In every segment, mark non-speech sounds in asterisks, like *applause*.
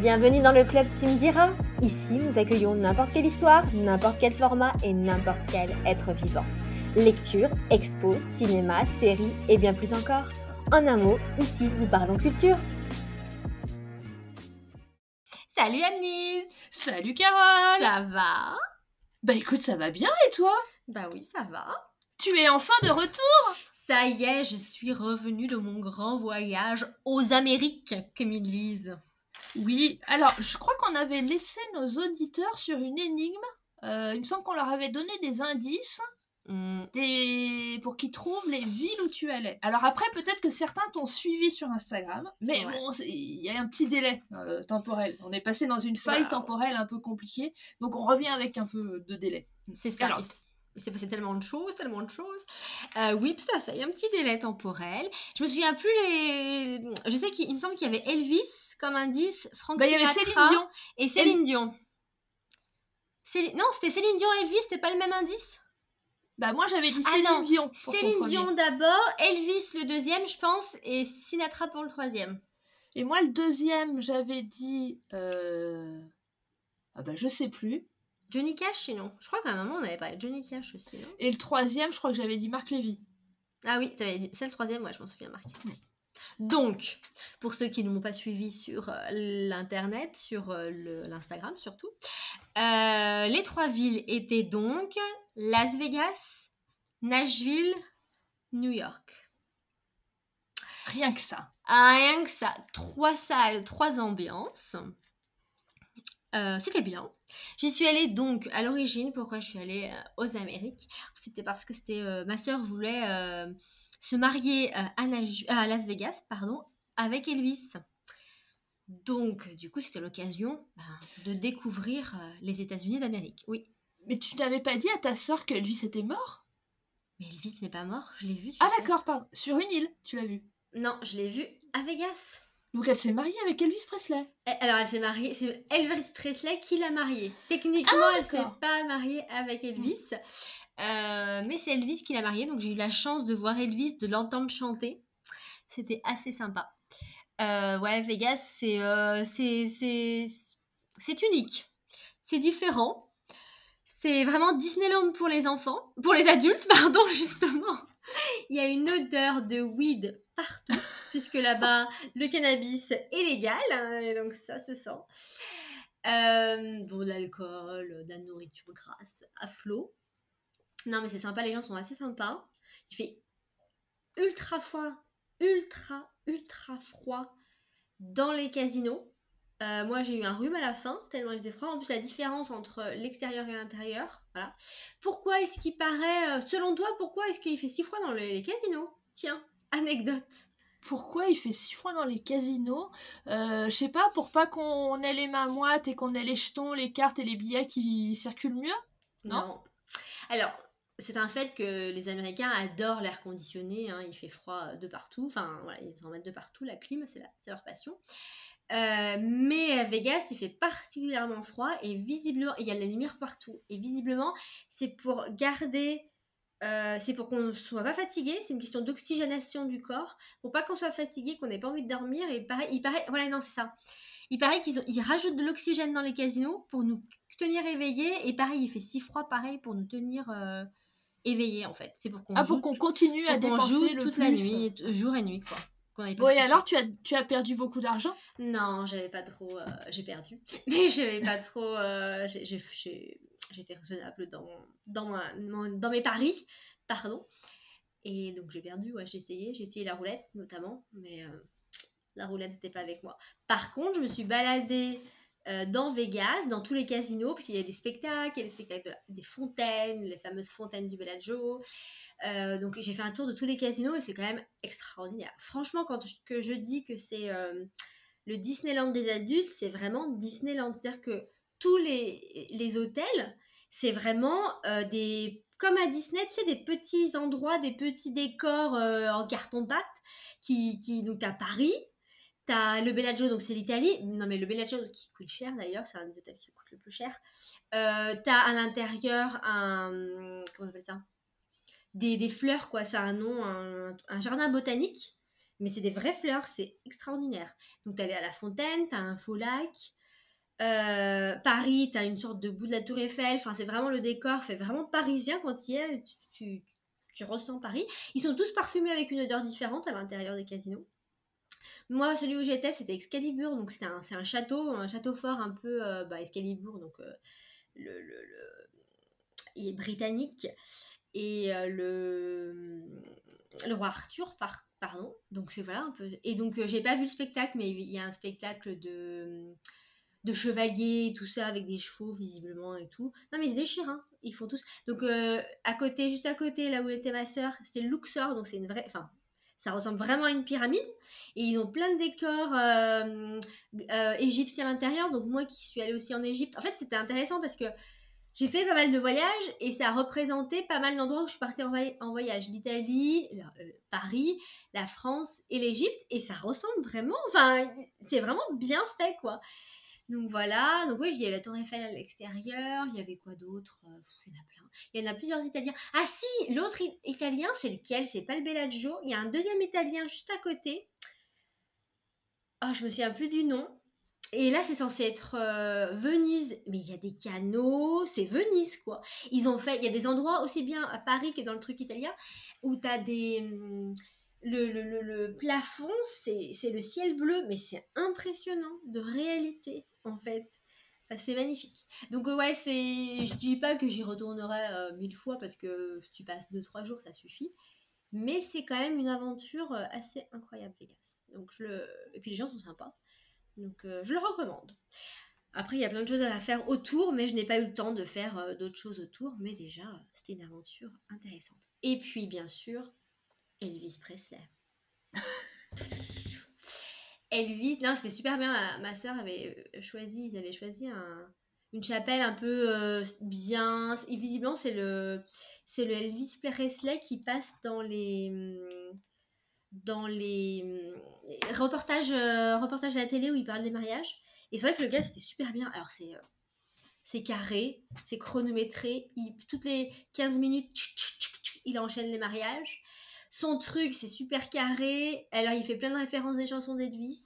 Bienvenue dans le club Tu me diras. Ici, nous accueillons n'importe quelle histoire, n'importe quel format et n'importe quel être vivant. Lecture, expo, cinéma, séries et bien plus encore. En un mot, ici, nous parlons culture. Salut Annise Salut Carole Ça va? Bah écoute, ça va bien et toi? Bah oui, ça va. Tu es enfin de retour? Ça y est, je suis revenue de mon grand voyage aux Amériques, comme ils disent. Oui, alors je crois qu'on avait laissé nos auditeurs sur une énigme. Euh, il me semble qu'on leur avait donné des indices Hmm, des... pour qu'ils trouvent les villes où tu allais. Alors après, peut-être que certains t'ont suivi sur Instagram, mais Ouais. bon, il y a un petit délai euh, temporel. On est passé dans une faille Wow. temporelle un peu compliquée, donc on revient avec un peu de délai. C'est ça. Alors- il s'est passé tellement de choses, tellement de choses. Euh, oui, tout à fait. Il y a un petit délai temporel. Je me souviens plus les. Je sais qu'il il me semble qu'il y avait Elvis comme indice, Frank Bah, il y avait Sinatra Céline Dion. et Céline Dion. Céline- Non, c'était Céline Dion et Elvis, c'était pas le même indice? Bah moi j'avais dit Ah Céline Dion. pour Céline. Dion d'abord, Elvis le deuxième, je pense, et Sinatra pour le troisième. Et moi, le deuxième, j'avais dit. euh, Ah bah, je sais plus. Johnny Cash, sinon. Je crois qu'à un moment, on avait parlé de Johnny Cash aussi, non? Et le troisième, je crois que j'avais dit Marc Lévy. Ah oui, t'avais dit. C'est le troisième, ouais, je m'en souviens, Marc. Donc, pour ceux qui ne m'ont pas suivi sur euh, l'internet, sur euh, le- l'Instagram surtout, euh, les trois villes étaient donc Las Vegas, Nashville, New York. Rien que ça. Rien que ça, trois salles, trois ambiances. Euh, C'était bien. J'y suis allée donc à l'origine. Pourquoi je suis allée euh, aux Amériques C'était parce que c'était ma sœur voulait se marier euh, à, Naj- à Las Vegas, pardon, avec Elvis. Donc, du coup, c'était l'occasion ben, de découvrir euh, les États-Unis d'Amérique. Oui, Mais tu n'avais pas dit à ta sœur que lui c'était mort? Mais Elvis n'est pas mort. Je l'ai vu. tu Ah d'accord, pardon. Sur une île, tu l'as vu? Non, je l'ai vu à Vegas. Donc elle s'est mariée avec Elvis Presley. Eh, Alors, elle s'est mariée, c'est Elvis Presley qui l'a mariée. Techniquement, elle s'est pas mariée avec Elvis, Euh, mais c'est Elvis qui l'a mariée. Donc, j'ai eu la chance de voir Elvis, de l'entendre chanter. C'était assez sympa. Euh, ouais, Vegas, c'est euh, c'est unique, c'est différent. C'est vraiment Disneyland pour les enfants, pour les adultes, *laughs* pardon, justement. Il y a une odeur de weed partout, puisque là-bas, le cannabis est légal, hein, et donc ça se sent. Euh, bon, l'alcool, de la nourriture grasse à flot. Non, mais c'est sympa, les gens sont assez sympas. Il fait ultra froid, ultra, ultra froid dans les casinos. Euh, moi, j'ai eu un rhume à la fin, tellement il faisait froid. En plus, la différence entre l'extérieur et l'intérieur, voilà. Pourquoi est-ce qu'il paraît, euh, selon toi, pourquoi est-ce qu'il fait si froid dans les casinos? Tiens, anecdote. Pourquoi il fait si froid dans les casinos euh, Je sais pas, pour pas qu'on ait les mains moites et qu'on ait les jetons, les cartes et les billets qui circulent mieux Non? Alors, c'est un fait que les Américains adorent l'air conditionné. hein, il fait froid de partout. Enfin, voilà, ils en mettent de partout. La clim, c'est leur passion. Euh, mais à Vegas, il fait particulièrement froid et visiblement, il y a de la lumière partout. Et visiblement, c'est pour garder, euh, c'est pour qu'on ne soit pas fatigué. C'est une question d'oxygénation du corps. Pour pas qu'on soit fatigué, qu'on n'ait pas envie de dormir. Et pareil, il paraît, voilà, non, c'est ça. Il paraît qu'ils ils rajoutent de l'oxygène dans les casinos pour nous tenir éveillés. Et pareil, il fait si froid, pareil, pour nous tenir euh, éveillés, en fait. C'est pour qu'on Ah, joue, pour qu'on continue à qu'on joue dépenser le toute plus. la nuit, t- jour et nuit, quoi. Qu'on Bon, et alors, tu as, tu as perdu beaucoup d'argent? Non, j'avais pas trop. euh, j'ai perdu. *laughs* Mais j'avais pas trop. euh, j'ai- j'ai- j'ai- J'étais raisonnable dans, dans, mes paris. Pardon. Et donc j'ai perdu, j'ai essayé. J'ai essayé la roulette notamment. Mais euh, la roulette n'était pas avec moi. Par contre, je me suis baladée euh, dans Vegas, dans tous les casinos, parce qu'il y a des spectacles, il y a des spectacles des fontaines, les fameuses fontaines du Bellagio. Euh, donc j'ai fait un tour de tous les casinos et c'est quand même extraordinaire. Franchement, quand je, que je dis que c'est le Disneyland des adultes, c'est vraiment Disneyland. C'est-à-dire que tous les, les hôtels, c'est vraiment euh, des... Comme à Disney, tu sais, des petits endroits, des petits décors euh, en carton-pâte. Qui, qui, donc, t'as Paris, t'as le Bellagio, donc c'est l'Italie. Non, mais le Bellagio qui coûte cher d'ailleurs, c'est un des hôtels qui coûte le plus cher. Euh, t'as à l'intérieur un. Comment on appelle ça? Des, des fleurs, quoi. Ça a un nom, un, jardin botanique. Mais c'est des vraies fleurs, c'est extraordinaire. Donc, allais à la fontaine, tu as un faux lac. Euh, Paris, tu as une sorte de bout de la Tour Eiffel. Enfin, c'est vraiment le décor, fait vraiment parisien quand il y est. Tu, tu, ressens Paris. Ils sont tous parfumés avec une odeur différente à l'intérieur des casinos. Moi, celui où j'étais, c'était Excalibur, donc c'est un, un, château, un château fort un peu euh, bah, Excalibur, donc euh, le, il est britannique, et le, le roi Arthur, par, pardon. Donc c'est voilà un peu. Et donc j'ai pas vu le spectacle, mais il y a un spectacle de de chevaliers, tout ça, avec des chevaux visiblement et tout. Non mais ils se déchirent, hein. ils font tous. Donc à côté, juste à côté, là où était ma sœur, c'était Luxor, donc c'est une vraie, enfin ça ressemble vraiment à une pyramide. Et ils ont plein de décors euh, euh, égyptiens à l'intérieur. Donc moi qui suis allée aussi en Égypte, en fait c'était intéressant parce que j'ai fait pas mal de voyages et ça a représenté pas mal d'endroits où je suis partie en, voyage. L'Italie, euh, Paris, la France et l'Égypte. Et ça ressemble vraiment, enfin c'est vraiment bien fait quoi. Donc voilà, donc oui, il y a la Tour Eiffel à l'extérieur, il y avait quoi d'autre? Euh, Il y en a plein. Il y en a plusieurs Italiens. Ah si, l'autre Italien, c'est lequel? C'est pas le Bellagio. Il y a un deuxième Italien juste à côté. Ah, oh, je me souviens plus du nom. Et là, c'est censé être euh, Venise, mais il y a des canaux, c'est Venise quoi. Ils ont fait, il y a des endroits aussi bien à Paris que dans le truc italien où tu as des, hum, le, le, le, plafond, c'est le ciel bleu, mais c'est impressionnant de réalité, en fait. C'est magnifique. Donc ouais, c'est, je dis pas que j'y retournerai euh, mille fois parce que tu passes deux trois jours, ça suffit. Mais c'est quand même une aventure euh, assez incroyable Vegas. Donc je le, et puis les gens sont sympas. Donc euh, je le recommande. Après, il y a plein de choses à faire autour, mais je n'ai pas eu le temps de faire d'autres choses autour. Mais déjà, c'était une aventure intéressante. Et puis, bien sûr, Elvis Presley. *laughs* Elvis, non, c'était super bien. Ma, ma soeur avait euh, choisi, ils avaient choisi un, une chapelle un peu euh, bien. Et visiblement, c'est le, c'est le Elvis Presley qui passe dans les, dans les, reportages, euh, reportages à la télé où il parle des mariages. Et c'est vrai que le gars, c'était super bien. Alors, c'est, c'est carré, c'est chronométré. Toutes les 15 minutes, il enchaîne les mariages. Son truc, c'est super carré. Alors, il fait plein de références des chansons d'Elvis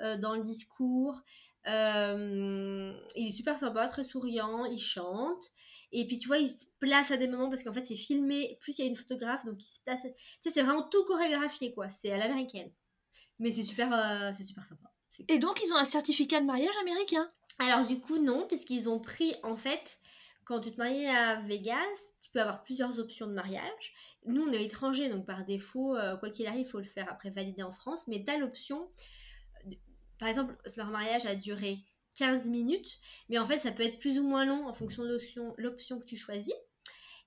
euh, dans le discours. Euh, il est super sympa, très souriant, il chante. Et puis, tu vois, il se place à des moments parce qu'en fait, c'est filmé. Plus, il y a une photographe, donc il se place. Tu sais, c'est vraiment tout chorégraphié, quoi. C'est à l'américaine. Mais c'est super, euh, c'est super sympa. Et donc, ils ont un certificat de mariage américain? Alors, du coup, non, puisqu'ils ont pris, en fait, quand tu te maries à Vegas, tu peux avoir plusieurs options de mariage. Nous, on est étrangers, donc par défaut, euh, quoi qu'il arrive, il faut le faire après valider en France. Mais tu as l'option, par exemple, leur mariage a duré 15 minutes, mais en fait, ça peut être plus ou moins long en fonction de l'option que tu choisis.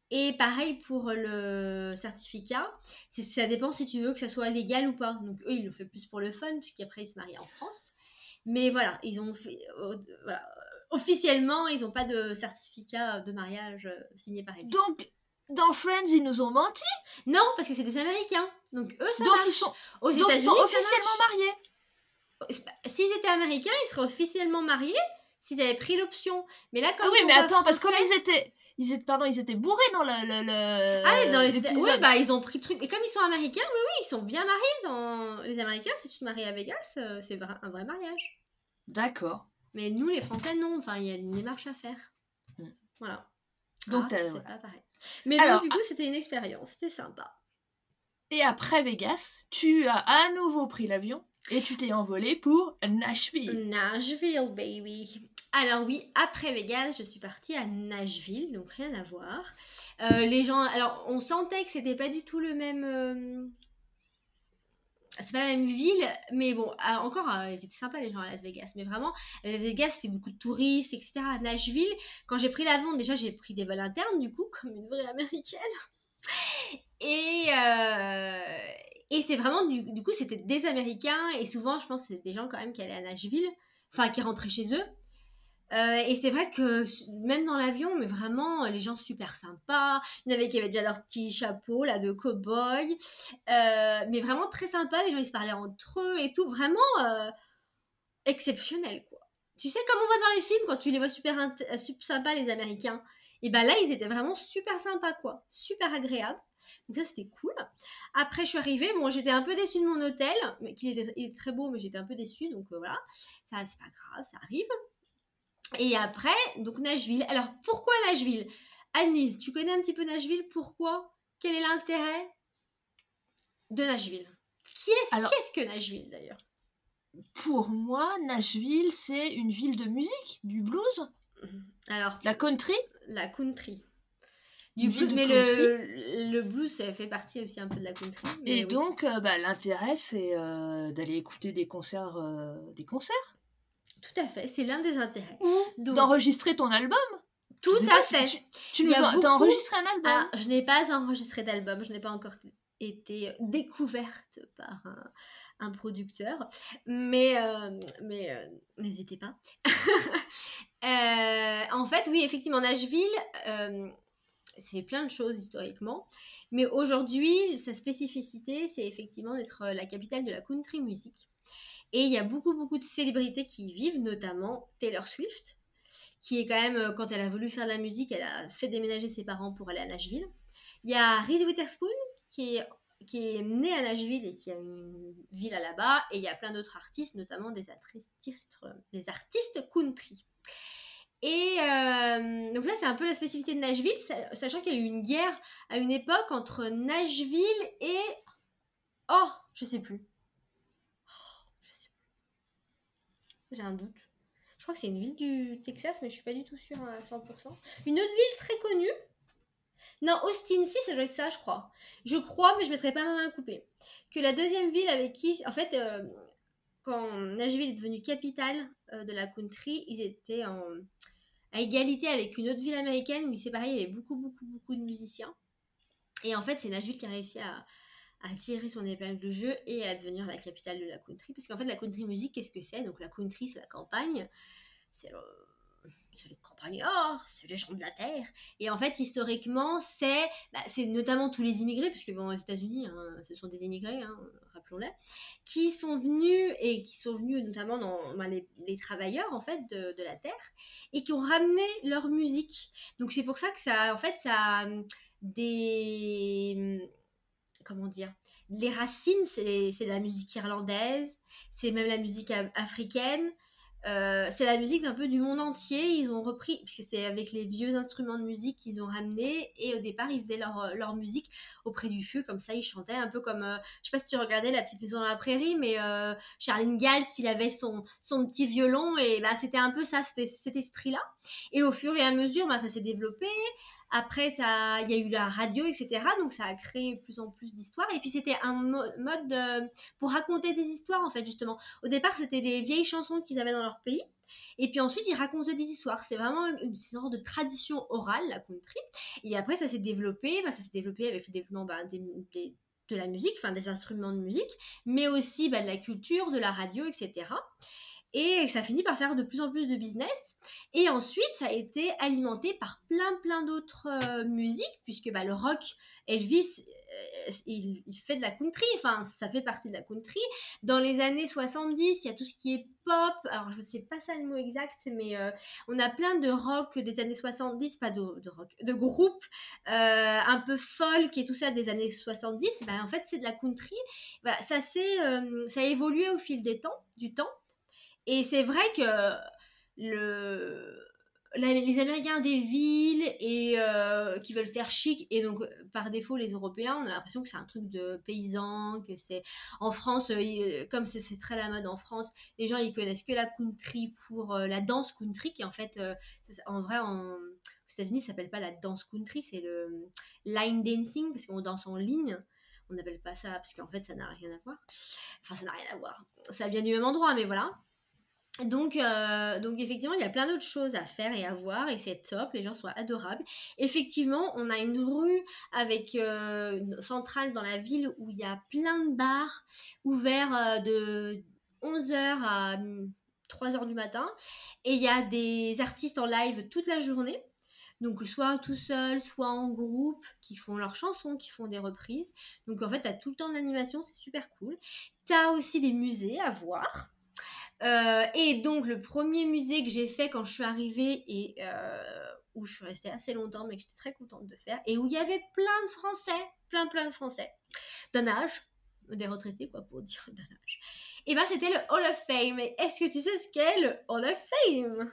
Et pareil pour le certificat, ça dépend si tu veux que ça soit légal ou pas. Donc eux, ils le font plus pour le fun, puisqu'après, ils se marient en France. Mais voilà, ils ont fait. Officiellement, ils n'ont pas de certificat de mariage euh, signé par Elvis. Donc, dans Friends, ils nous ont menti Non, parce que c'est des Américains. Donc eux, ça Donc marche. ils sont, Aux donc ils sont officiellement mariés. marche. S'ils étaient Américains, ils seraient officiellement mariés s'ils avaient pris l'option. Mais là, comme Ah oui, mais attends, parce que comme ils étaient, ils étaient, pardon, ils étaient bourrés dans le, le, le- Ah oui, dans les l'épisode. Ouais, bah ils ont pris le truc. Et comme ils sont américains, oui, oui, ils sont bien mariés dans les Américains. Si tu te maries à Vegas, euh, c'est un vrai mariage. D'accord. Mais nous, les Français, non. Enfin, il y a une démarche à faire. Mm. Voilà. Donc, Ah, c'est voilà. pas pareil. Mais Alors, donc, du coup, c'était une expérience. C'était sympa. Et après Vegas, tu as à nouveau pris l'avion et tu t'es envolé pour Nashville. Nashville, baby. Alors oui, après Vegas, je suis partie à Nashville, donc rien à voir. Euh, les gens, alors on sentait que c'était pas du tout le même. euh, C'est pas la même ville, mais bon, encore, euh, ils étaient sympas les gens à Las Vegas, mais vraiment, Las Vegas, c'était beaucoup de touristes, etc. À Nashville, quand j'ai pris l'avion, déjà j'ai pris des vols internes, du coup, *laughs* comme une vraie américaine. Et, euh, et c'est vraiment, du, du coup, c'était des Américains, et souvent, je pense, c'était des gens quand même qui allaient à Nashville, enfin, qui rentraient chez eux. Euh, et c'est vrai que même dans l'avion, mais vraiment, les gens super sympas. Il y en avait qui avaient déjà leur petit chapeau là de cow-boy. Euh, mais vraiment très sympa. Les gens ils se parlaient entre eux et tout. Vraiment euh, exceptionnel quoi. Tu sais, comme on voit dans les films, quand tu les vois super, euh, super sympas, les Américains, Et ben là, ils étaient vraiment super sympas, quoi. Super agréables. Donc ça, c'était cool. Après, je suis arrivée. Bon, j'étais un peu déçue de mon hôtel, mais qu'il était, très beau, mais j'étais un peu déçue. Donc euh, voilà, ça, c'est pas grave, ça arrive. Et après, donc Nashville. Alors, pourquoi Nashville? Annelise, tu connais un petit peu Nashville? Pourquoi? Quel est l'intérêt de Nashville? Alors- Qu'est-ce que Nashville, d'ailleurs? Pour moi, Nashville, c'est une ville de musique, du blues, Alors, de la country. la country. Du blues, mais le, le blues, ça fait partie aussi un peu de la country. Et oui. donc, euh, bah, l'intérêt, c'est euh, d'aller écouter des concerts, euh, des concerts, Tout à fait, c'est l'un des intérêts. ou d'enregistrer ton album. tout à fait. Tu, nous as, enregistré un album? Ah, je n'ai pas enregistré d'album, je n'ai pas encore été découverte par un, un producteur, mais, euh, mais euh, n'hésitez pas. *laughs* Euh, en fait, oui, effectivement, Nashville, c'est plein de choses historiquement, mais aujourd'hui, sa spécificité, c'est effectivement d'être la capitale de la country music. Et il y a beaucoup, beaucoup de célébrités qui y vivent, notamment Taylor Swift, qui est quand même, euh, quand elle a voulu faire de la musique, elle a fait déménager ses parents pour aller à Nashville. Il y a Reese Witherspoon, qui est, qui est née à Nashville et qui a une villa là-bas. Et il y a plein d'autres artistes, notamment des artistes, des artistes country. Et euh, donc ça, c'est un peu la spécificité de Nashville, sa- sachant qu'il y a eu une guerre à une époque entre Nashville et... Oh, je sais plus. Oh, je sais plus. J'ai un doute. Je crois que c'est une ville du Texas, mais je suis pas du tout sûre à 100%. Une autre ville très connue? Non, Austin, si, ça doit être ça, je crois. Je crois, mais je mettrai pas ma main coupée. Que la deuxième ville avec qui... En fait, euh, quand Nashville est devenue capitale euh, de la country, ils étaient en... à égalité avec une autre ville américaine où c'est pareil, il y avait beaucoup, beaucoup, beaucoup de musiciens. Et en fait, c'est Nashville qui a réussi à, à tirer son épingle de jeu et à devenir la capitale de la country. Parce qu'en fait, la country music, qu'est-ce que c'est? Donc la country, c'est la campagne, c'est le- les campagnards, c'est les gens de la terre. Et en fait, historiquement, c'est bah, notamment tous les immigrés, puisque bon, aux États-Unis, hein, ce sont des immigrés, hein, rappelons-le, qui sont venus et qui sont venus notamment dans bah, les, les travailleurs en fait de, de la terre et qui ont ramené leur musique. Donc c'est pour ça que ça, en fait, ça a des comment dire, les racines, c'est la musique irlandaise, c'est même la musique africaine. Euh, c'est la musique un peu du monde entier. Ils ont repris, parce que c'est avec les vieux instruments de musique qu'ils ont ramené. Et au départ, ils faisaient leur, leur musique auprès du feu, comme ça, ils chantaient un peu comme. euh, je sais pas si tu regardais La petite maison dans la prairie, mais euh, Charlene Gals, il avait son, son petit violon. Et bah, c'était un peu ça, c'était cet esprit-là. Et au fur et à mesure, bah, ça s'est développé. Après, ça, il y a eu la radio, etc. Donc, ça a créé plus en plus d'histoires. Et puis, c'était un mo- mode euh, pour raconter des histoires, en fait, justement. Au départ, c'était des vieilles chansons qu'ils avaient dans leur pays. Et puis ensuite, ils racontaient des histoires. C'est vraiment une, sorte de tradition orale, la country. Et après, ça s'est développé. Bah, ça s'est développé avec le développement bah, de la musique, enfin des instruments de musique, mais aussi bah, de la culture, de la radio, etc. Et ça finit par faire de plus en plus de business. Et ensuite, ça a été alimenté par plein, plein d'autres euh, musiques, puisque bah, le rock, Elvis, euh, il, fait de la country, enfin, ça fait partie de la country. Dans les années 70, il y a tout ce qui est pop, alors je ne sais pas ça le mot exact, mais euh, on a plein de rock des années 70, pas de, de rock, de groupes un peu folk et tout ça des années 70. Bah, en fait, c'est de la country. Ça, ça a évolué au fil des temps, du temps. Et c'est vrai que les Américains des villes et euh, qui veulent faire chic et donc euh, par défaut les Européens, on a l'impression que c'est un truc de paysan, que c'est en France, euh, comme c'est très la mode en France, les gens ils connaissent que la country pour la danse country qui en fait, en vrai aux États-Unis ça s'appelle pas la danse country, c'est le line dancing parce qu'on danse en ligne. On n'appelle pas ça parce qu'en fait ça n'a rien à voir. Enfin ça n'a rien à voir. Ça vient du même endroit mais voilà. Donc, euh, donc effectivement, il y a plein d'autres choses à faire et à voir et c'est top, les gens sont adorables. Effectivement, on a une rue avec euh, une centrale dans la ville où il y a plein de bars ouverts euh, de 11h à 3h du matin et il y a des artistes en live toute la journée. Donc soit tout seul, soit en groupe, qui font leurs chansons, qui font des reprises. Donc en fait, tu as tout le temps de l'animation, c'est super cool. Tu as aussi des musées à voir. Euh, et donc le premier musée que j'ai fait quand je suis arrivée et euh, où je suis restée assez longtemps, mais que j'étais très contente de faire, et où il y avait plein de Français, plein plein de Français, d'un âge, des retraités quoi, pour *laughs* dire d'un âge. Et ben c'était le Hall of Fame. Est-ce que tu sais ce qu'est le Hall of Fame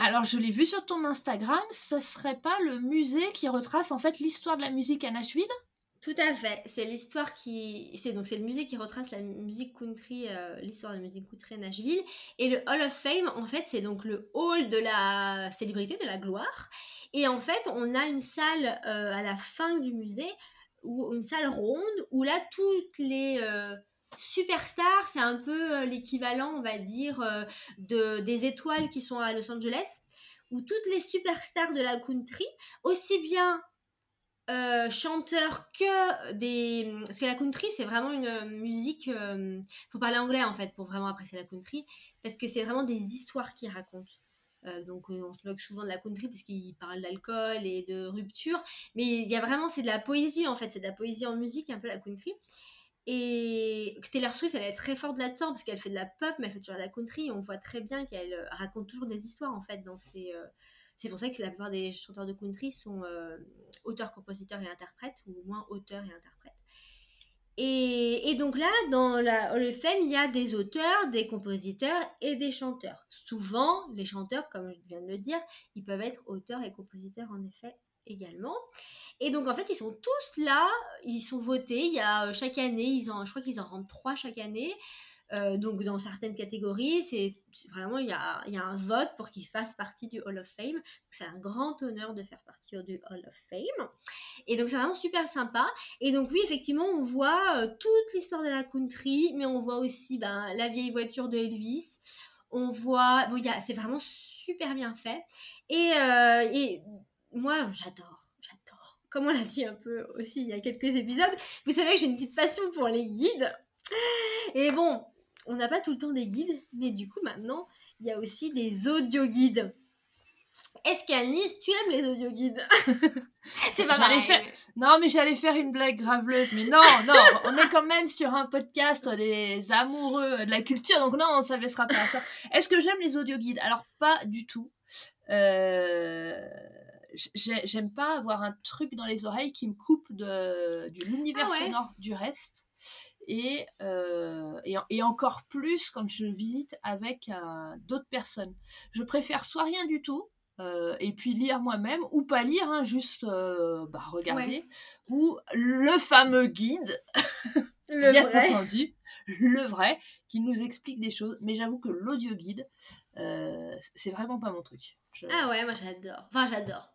Alors je l'ai vu sur ton Instagram, ça serait pas le musée qui retrace en fait l'histoire de la musique à Nashville? Tout à fait. C'est l'histoire qui. C'est donc c'est le musée qui retrace la musique country, euh, l'histoire de la musique country à Nashville. Et le Hall of Fame, en fait, c'est donc le hall de la célébrité, de la gloire. Et en fait, on a une salle euh, à la fin du musée, ou une salle ronde, où là, toutes les. Euh, superstars, c'est un peu l'équivalent, on va dire, de, des étoiles qui sont à Los Angeles, où toutes les superstars de la country, aussi bien euh, chanteur que des parce que la country c'est vraiment une musique euh, faut parler anglais en fait pour vraiment apprécier la country parce que c'est vraiment des histoires qui racontent. Euh, donc on se moque souvent de la country parce qu'il parle d'alcool et de rupture mais il y a vraiment c'est de la poésie en fait c'est de la poésie en musique un peu la country. Et Taylor Swift elle est très forte là-dedans parce qu'elle fait de la pop mais elle fait toujours de la country et on voit très bien qu'elle raconte toujours des histoires en fait dans ses c'est pour ça que la plupart des chanteurs de country sont euh, auteurs, compositeurs et interprètes, ou au moins auteurs et interprètes. Et, donc là, dans la Hall il y a des auteurs, des compositeurs et des chanteurs. Souvent, les chanteurs, comme je viens de le dire, ils peuvent être auteurs et compositeurs en effet également. Et donc en fait, ils sont tous là, ils sont votés. Il y a euh, chaque année, ils en, je crois qu'ils en rendent trois chaque année. Euh, donc dans certaines catégories, c'est vraiment il y a, y a, un vote pour qu'ils fassent partie du Hall of Fame. C'est un grand honneur de faire partie du Hall of Fame. Et donc c'est vraiment super sympa. Et donc oui, effectivement, on voit euh, toute l'histoire de la country, mais on voit aussi ben, la vieille voiture de Elvis. On voit, bon, c'est vraiment super bien fait. Et, euh, et moi, j'adore, j'adore. Comme on l'a dit un peu aussi il y a quelques épisodes, vous savez que j'ai une petite passion pour les guides. Et bon, on n'a pas tout le temps des guides, mais du coup maintenant, il y a aussi des audio guides. Est-ce qu'Alice, tu aimes les audio guides *laughs* C'est pas mal. Faire... Non, mais j'allais faire une blague graveleuse, mais non, non, *laughs* on est quand même sur un podcast des amoureux de la culture, donc non, on ne s'abaissera pas à ça. Est-ce que j'aime les audio guides Alors, pas du tout. Euh, j'aime pas avoir un truc dans les oreilles qui me coupe de, de l'univers ah sonore du reste. Euh, et, et, encore plus quand je visite avec euh, d'autres personnes. Je préfère soit rien du tout, euh, et puis lire moi-même, ou pas lire, hein, juste bah, regarder, ou le fameux guide, le bien vrai. entendu, le vrai, qui nous explique des choses. Mais j'avoue que l'audio guide, c'est vraiment pas mon truc. Ah ouais, moi j'adore. Enfin, j'adore.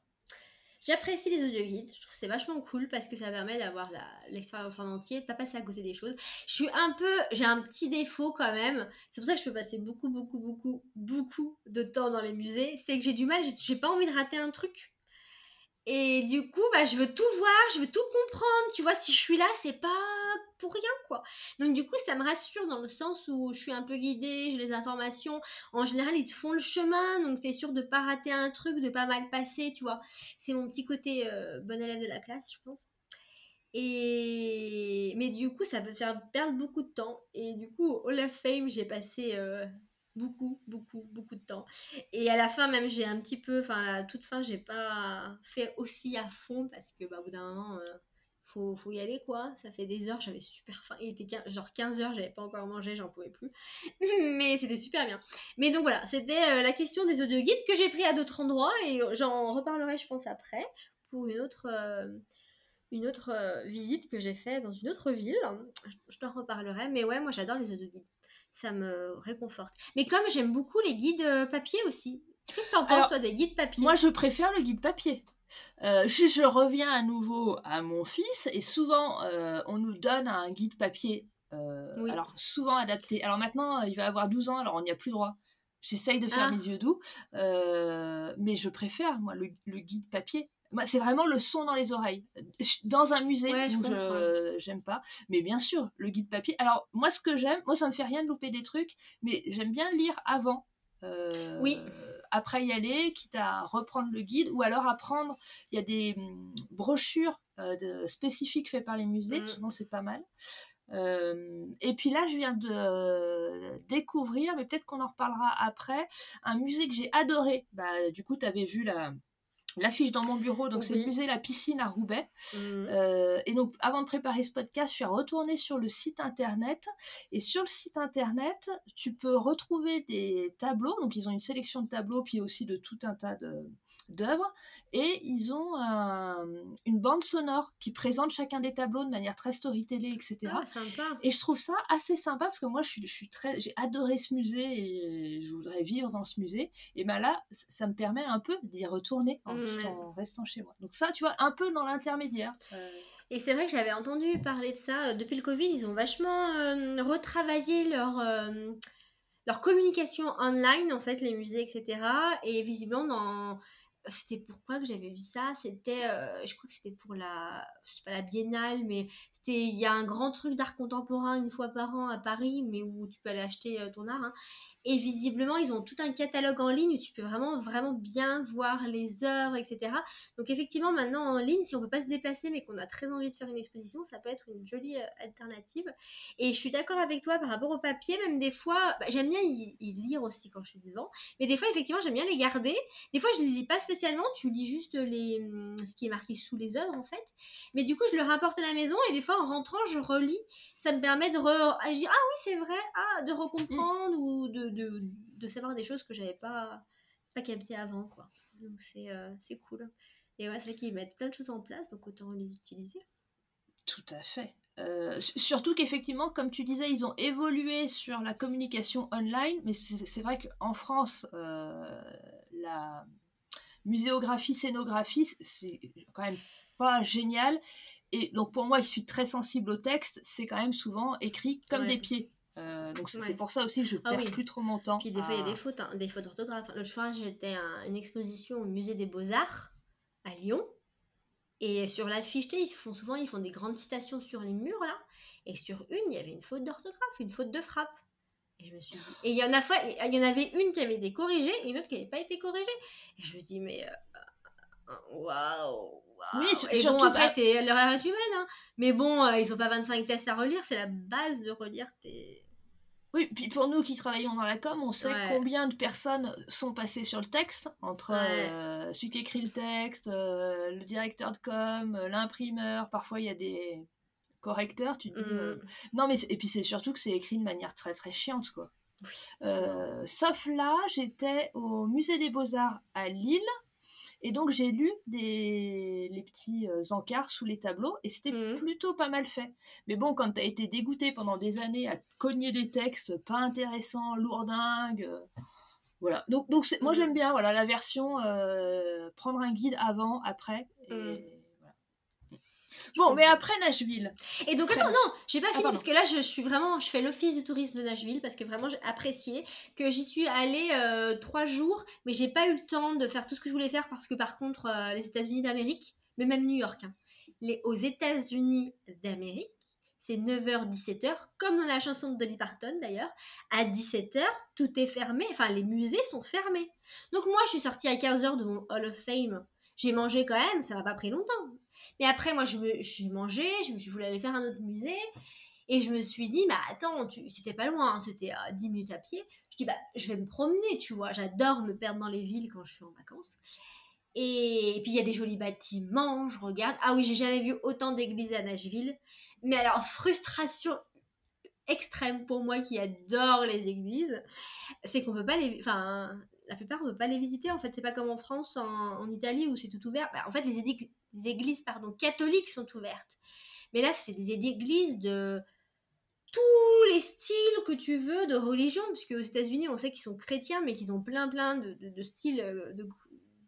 J'apprécie les audio guides, je trouve c'est vachement cool parce que ça permet d'avoir l'expérience en entier, de pas passer à côté des choses. Je suis un peu, j'ai un petit défaut quand même, c'est pour ça que je peux passer beaucoup, beaucoup, beaucoup, beaucoup de temps dans les musées, c'est que j'ai du mal, j'ai pas envie de rater un truc. Et du coup, bah, je veux tout voir, je veux tout comprendre. Tu vois, si je suis là, c'est pas pour rien, quoi. Donc, du coup, ça me rassure dans le sens où je suis un peu guidée, j'ai les informations. En général, ils te font le chemin, donc tu es sûr de pas rater un truc, de pas mal passer, tu vois. C'est mon petit côté euh, bon élève de la classe, je pense. Et mais du coup, ça peut faire perdre beaucoup de temps. Et du coup, au Hall of Fame, j'ai passé euh, beaucoup, beaucoup, beaucoup de temps. Et à la fin, même, j'ai un petit peu, enfin, la toute fin, j'ai pas fait aussi à fond parce que, bah, au bout d'un moment, euh, faut, y aller, quoi. Ça fait des heures, j'avais super faim. Il était genre 15 heures, j'avais pas encore mangé, j'en pouvais plus. *laughs* Mais c'était super bien. Mais donc voilà, c'était euh, la question des audio guides que j'ai pris à d'autres endroits et j'en reparlerai, je pense, après pour une autre. Euh, une autre visite que j'ai fait dans une autre ville. Je, t'en reparlerai. Mais ouais, moi j'adore les audio guides ça me réconforte. Mais comme j'aime beaucoup les guides euh, papier aussi. Qu'est-ce que t'en penses, toi, des guides papier? Moi, je préfère le guide papier. Euh, je, reviens à nouveau à mon fils et souvent euh, on nous donne un guide papier, alors souvent adapté. Alors maintenant il va avoir 12 ans, alors on n'y a plus droit. J'essaye de faire ah. mes yeux doux, mais je préfère moi le guide papier c'est vraiment le son dans les oreilles. Dans un musée où je j'aime pas, mais bien sûr, le guide papier. Alors moi, ce que j'aime, moi, ça me fait rien de louper des trucs, mais j'aime bien lire avant. Euh, oui. Après y aller, quitte à reprendre le guide, ou alors apprendre. Il y a des hum, brochures euh, spécifiques faites par les musées, mmh. souvent c'est pas mal. Euh, et puis là, je viens de découvrir, mais peut-être qu'on en reparlera après, un musée que j'ai adoré. Bah, du coup, tu avais vu la, l'affiche dans mon bureau. Donc, c'est le musée La Piscine à Roubaix. Mmh. Euh, et donc, avant de préparer ce podcast, je suis retournée sur le site internet. Et sur le site internet, tu peux retrouver des tableaux. Donc, ils ont une sélection de tableaux, puis aussi de tout un tas d'œuvres. Et ils ont une bande sonore qui présente chacun des tableaux de manière très storytelling, etc. Ah, sympa. Et je trouve ça assez sympa parce que moi, je suis, je suis très, j'ai adoré ce musée et je voudrais vivre dans ce musée. Et ben là, ça me permet un peu d'y retourner en, mmh. en, restant chez moi. Donc ça, tu vois, un peu dans l'intermédiaire. Euh. Et c'est vrai que j'avais entendu parler de ça. Euh, depuis le Covid, ils ont vachement euh, retravaillé leur, leur communication online, en fait, les musées, etc. Et visiblement, dans c'était pourquoi que j'avais vu ça? C'était je crois que c'était pour la je pas la biennale mais c'était il y a un grand truc d'art contemporain une fois par an à Paris mais où tu peux aller acheter ton art hein. Et visiblement, ils ont tout un catalogue en ligne où tu peux vraiment, vraiment bien voir les œuvres, etc. Donc effectivement, maintenant en ligne, si on ne peut pas se déplacer mais qu'on a très envie de faire une exposition, ça peut être une jolie euh, alternative. Et je suis d'accord avec toi par rapport au papier, même des fois, bah, j'aime bien y, lire aussi quand je suis devant. Mais des fois, effectivement, j'aime bien les garder. Des fois, je ne les lis pas spécialement, tu lis juste les, hum, ce qui est marqué sous les œuvres en fait. Mais du coup, je le rapporte à la maison et des fois, en rentrant, je relis. Ça me permet de re... ah, ah oui, c'est vrai, ah, de recomprendre ou de de, savoir des choses que j'avais pas, pas captées avant, quoi. Donc c'est euh, cool. Et ouais, c'est vrai qu'ils mettent plein de choses en place, donc autant les utiliser. Tout à fait. Euh, surtout qu'effectivement, comme tu disais, ils ont évolué sur la communication online, mais c'est vrai qu'en France, euh, la muséographie, scénographie, c'est quand même pas génial. Et donc pour moi, je suis très sensible au texte, c'est quand même souvent écrit comme des pieds. Euh, donc c'est pour ça aussi que je ah perds plus trop mon temps. Puis des fois il y a des fautes, hein, des fautes d'orthographe. L'autre fois j'étais à une exposition au musée des Beaux-Arts à Lyon. Et sur l'affiche, ils font souvent ils font des grandes citations sur les murs là. Et sur une, il y avait une faute d'orthographe, une faute de frappe. Et je me suis dit... Et il y en a il y en avait une qui avait été corrigée et une autre qui n'avait pas été corrigée. Et je me dis mais euh, waouh. Oui, et surtout bon, après, c'est l'erreur est humaine. Hein. Mais bon, euh, ils ont pas 25 tests à relire. C'est la base de relire tes, oui, puis pour nous qui travaillons dans la com, on sait combien de personnes sont passées sur le texte, entre euh, celui qui écrit le texte, euh, le directeur de com, euh, l'imprimeur, parfois il y a des correcteurs, tu dis... Mm. Non, mais et puis c'est surtout que c'est écrit de manière très très chiante, quoi. sauf là, j'étais au musée des beaux-arts à Lille, et donc j'ai lu des, les petits euh, encarts sous les tableaux et c'était mmh. plutôt pas mal fait. Mais bon, quand tu as été dégoûté pendant des années à cogner des textes pas intéressants, lourdingues, euh, voilà. Donc, donc moi mmh. j'aime bien voilà, la version euh, prendre un guide avant, après. Et, mmh. Bon, mais après Nashville. Et donc, attends, non, j'ai pas ah, fini parce que là, je suis vraiment, je fais l'office du tourisme de Nashville parce que vraiment, j'ai apprécié que j'y suis allée euh, trois jours, mais j'ai pas eu le temps de faire tout ce que je voulais faire parce que par contre, euh, les États-Unis d'Amérique, mais même New York, hein, les, aux États-Unis d'Amérique, c'est 9h-17h, comme dans la chanson de Dolly Parton d'ailleurs. À 17h, tout est fermé, enfin les musées sont fermés. Donc moi, je suis sortie à 15h de mon Hall of Fame. J'ai mangé quand même, ça m'a pas pris longtemps. Mais après, moi, je me, suis mangé, je, je voulais aller faire un autre musée. Et je me suis dit, bah attends, c'était pas loin, hein, c'était à 10 minutes à pied. Je dis, bah je vais me promener, tu vois. J'adore me perdre dans les villes quand je suis en vacances. Et, puis il y a des jolis bâtiments, je regarde. Ah oui, j'ai jamais vu autant d'églises à Nashville. Mais alors, frustration extrême pour moi qui adore les églises, c'est qu'on peut pas les. Enfin, la plupart, on peut pas les visiter. En fait, c'est pas comme en France, en, Italie où c'est tout ouvert. Bah, en fait, les, églises les églises catholiques sont ouvertes. Mais là, c'était des églises de tous les styles que tu veux de religion, puisque aux États-Unis, on sait qu'ils sont chrétiens, mais qu'ils ont plein plein de, styles euh, de,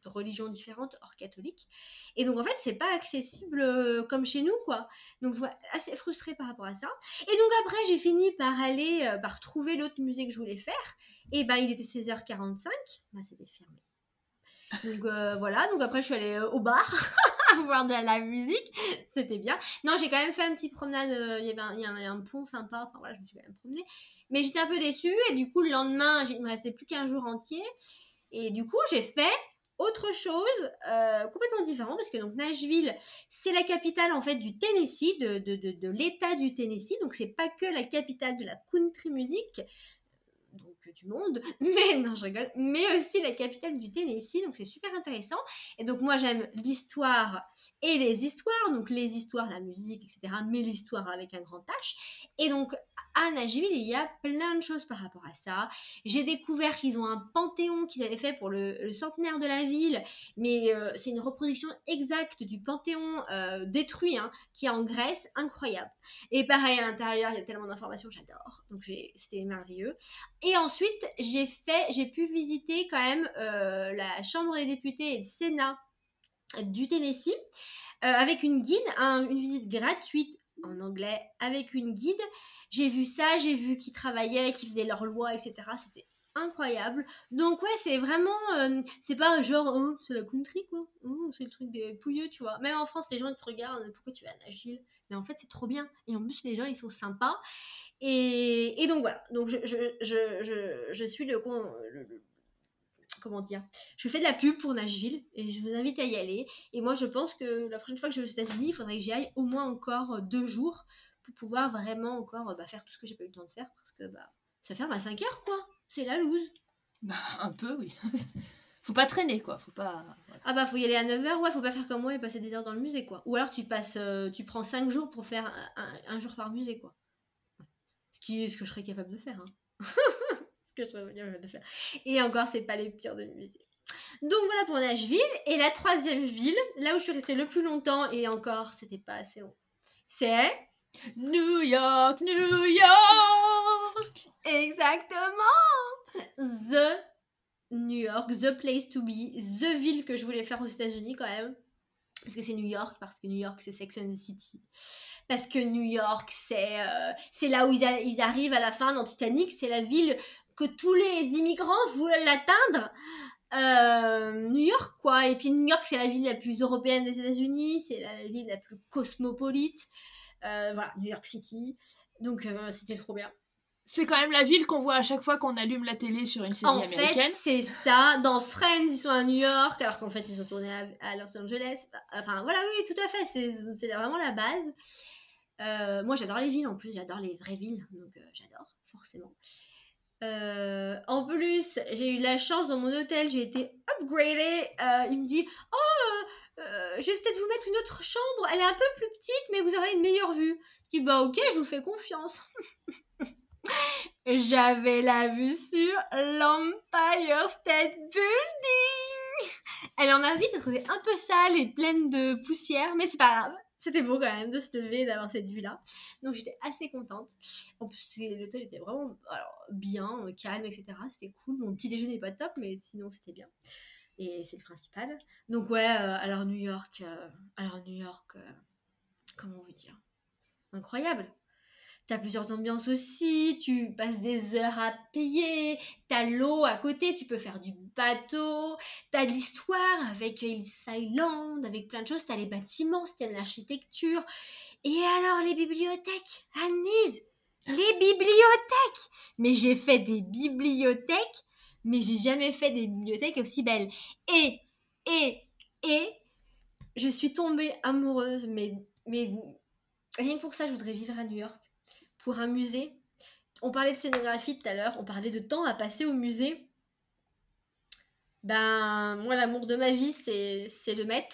religions différentes hors catholiques. Et donc, en fait, c'est pas accessible euh, comme chez nous, quoi. Donc, je vois assez frustrée par rapport à ça. Et donc, après, j'ai fini par aller, euh, par trouver l'autre musée que je voulais faire. Et ben, il était 16h45. Ben, c'était fermé. Donc, voilà. Donc, après, je suis allée au bar. *laughs* *laughs* voir de la musique, c'était bien. Non, j'ai quand même fait un petit promenade, euh, il y avait un, pont sympa, enfin voilà, je me suis quand même promenée. Mais j'étais un peu déçue et du coup, le lendemain, il me restait plus qu'un jour entier. Et du coup, j'ai fait autre chose euh, complètement différent parce que donc Nashville c'est la capitale en fait du Tennessee de, de, de, de l'état du Tennessee donc c'est pas que la capitale de la country music du monde, *laughs* mais non, je rigole, mais aussi la capitale du Tennessee, donc c'est super intéressant. Et donc moi j'aime l'histoire et les histoires, donc les histoires, la musique, etc., mais l'histoire avec un grand H. Et donc à Nashville, il y a plein de choses par rapport à ça. J'ai découvert qu'ils ont un panthéon qu'ils avaient fait pour le, centenaire de la ville, mais euh, c'est une reproduction exacte du panthéon euh, détruit hein, qui est en Grèce, incroyable. Et pareil à l'intérieur, il y a tellement d'informations, j'adore. Donc c'était merveilleux. Et ensuite, j'ai pu visiter quand même euh, la Chambre des députés et le Sénat du Tennessee avec une guide, une visite gratuite en anglais avec une guide. J'ai vu ça, j'ai vu qu'ils travaillaient, qu'ils faisaient leurs lois, etc. C'était incroyable. Donc ouais, c'est vraiment, euh, c'est pas genre, oh, c'est la country quoi, oh, c'est le truc des pouilleux, tu vois. Même en France, les gens ils te regardent, pourquoi tu vas à Nashville Mais en fait, c'est trop bien. Et en plus, les gens ils sont sympas. Et, et donc voilà, donc je, je, je, je, suis le, comment dire, je fais de la pub pour Nashville et je vous invite à y aller. Et moi, je pense que la prochaine fois que je vais aux États-Unis, il faudrait que j'y aille au moins encore deux jours pour pouvoir vraiment encore bah, faire tout ce que j'ai pas eu le temps de faire parce que bah, ça ferme à 5 heures quoi. C'est la loose. Bah, *laughs* un peu, oui. *laughs* faut pas traîner quoi, faut pas. Ah bah faut y aller à 9h, ouais, faut pas faire comme moi et passer des heures dans le musée quoi. Ou alors tu passes, euh, tu prends 5 jours pour faire un, jour par musée quoi. Ce qui est ce que je serais capable de faire. Hein. *laughs* ce que je serais capable de faire. Et encore, c'est pas les pires de musée. Donc voilà pour Nashville. Et la troisième ville, là où je suis restée le plus longtemps, et encore, c'était pas assez long, c'est New York, New York Exactement The New York, the place to be, the ville que je voulais faire aux États-Unis quand même. Parce que c'est New York, parce que New York c'est Sex and the City. Parce que New York c'est euh, là où ils, arrivent à la fin dans Titanic, c'est la ville que tous les immigrants voulaient l'atteindre. Euh, New York quoi. Et puis New York c'est la ville la plus européenne des États-Unis, c'est la ville la plus cosmopolite. Euh, voilà, New York City. Donc euh, c'était trop bien. C'est quand même la ville qu'on voit à chaque fois qu'on allume la télé sur une série américaine. En fait, c'est ça. Dans Friends, ils sont à New York, alors qu'en fait, ils sont tournés à, Los Angeles. Enfin, voilà, oui, tout à fait. C'est vraiment la base. Euh, moi, j'adore les villes en plus. J'adore les vraies villes. Donc, j'adore, forcément. en plus, j'ai eu la chance dans mon hôtel, j'ai été upgradée. il me dit Oh, euh, je vais peut-être vous mettre une autre chambre, elle est un peu plus petite, mais vous aurez une meilleure vue. Je dis, bah ok, je vous fais confiance. *laughs* J'avais la vue sur l'Empire State Building. Elle en vite trouvée un peu sale et pleine de poussière, mais c'est pas grave. C'était beau quand même de se lever et d'avoir cette vue-là. Donc j'étais assez contente. En plus, l'hôtel était vraiment bien, calme, etc. C'était cool. Mon petit déjeuner n'est pas top, mais sinon c'était bien et c'est le principal. Donc ouais, euh, alors New York, euh, alors New York, euh, comment vous dire, incroyable. T'as plusieurs ambiances aussi, tu passes des heures à payer, t'as l'eau à côté, tu peux faire du bateau, t'as de l'histoire avec Hills Island, avec plein de choses, t'as les bâtiments, si t'aimes l'architecture. Et alors les bibliothèques, Annise, les bibliothèques Mais j'ai fait des bibliothèques mais j'ai jamais fait des bibliothèques aussi belles. Et, et, et, je suis tombée amoureuse, mais, mais rien que pour ça, je voudrais vivre à New York, pour un musée. On parlait de scénographie tout à l'heure, on parlait de temps à passer au musée. Ben, moi, l'amour de ma vie, c'est le Met.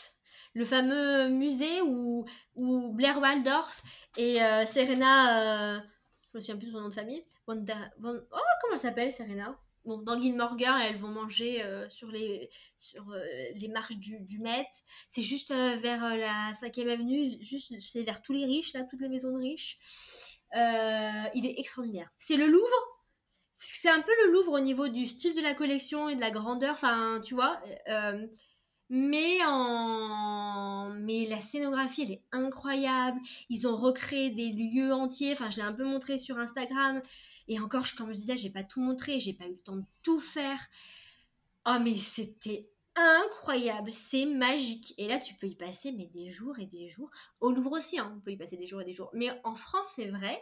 Le fameux musée où, où Blair Waldorf et euh, Serena, euh, je me souviens plus de son nom de famille, oh, comment elle s'appelle, Serena? Bon, dans Gilmore Girl, elles vont manger euh, sur, les, sur euh, les marches du, Met. C'est juste euh, vers la 5e avenue, juste, c'est vers tous les riches, là, toutes les maisons de riches. il est extraordinaire. C'est le Louvre. C'est un peu le Louvre au niveau du style de la collection et de la grandeur. Enfin, tu vois. mais en mais la scénographie elle est incroyable ils ont recréé des lieux entiers enfin je l'ai un peu montré sur Instagram et encore, comme je disais, j'ai pas tout montré, j'ai pas eu le temps de tout faire. Oh, mais c'était incroyable, c'est magique. Et là, tu peux y passer mais des jours et des jours. Au Louvre aussi, hein, on peut y passer des jours et des jours. Mais en France, c'est vrai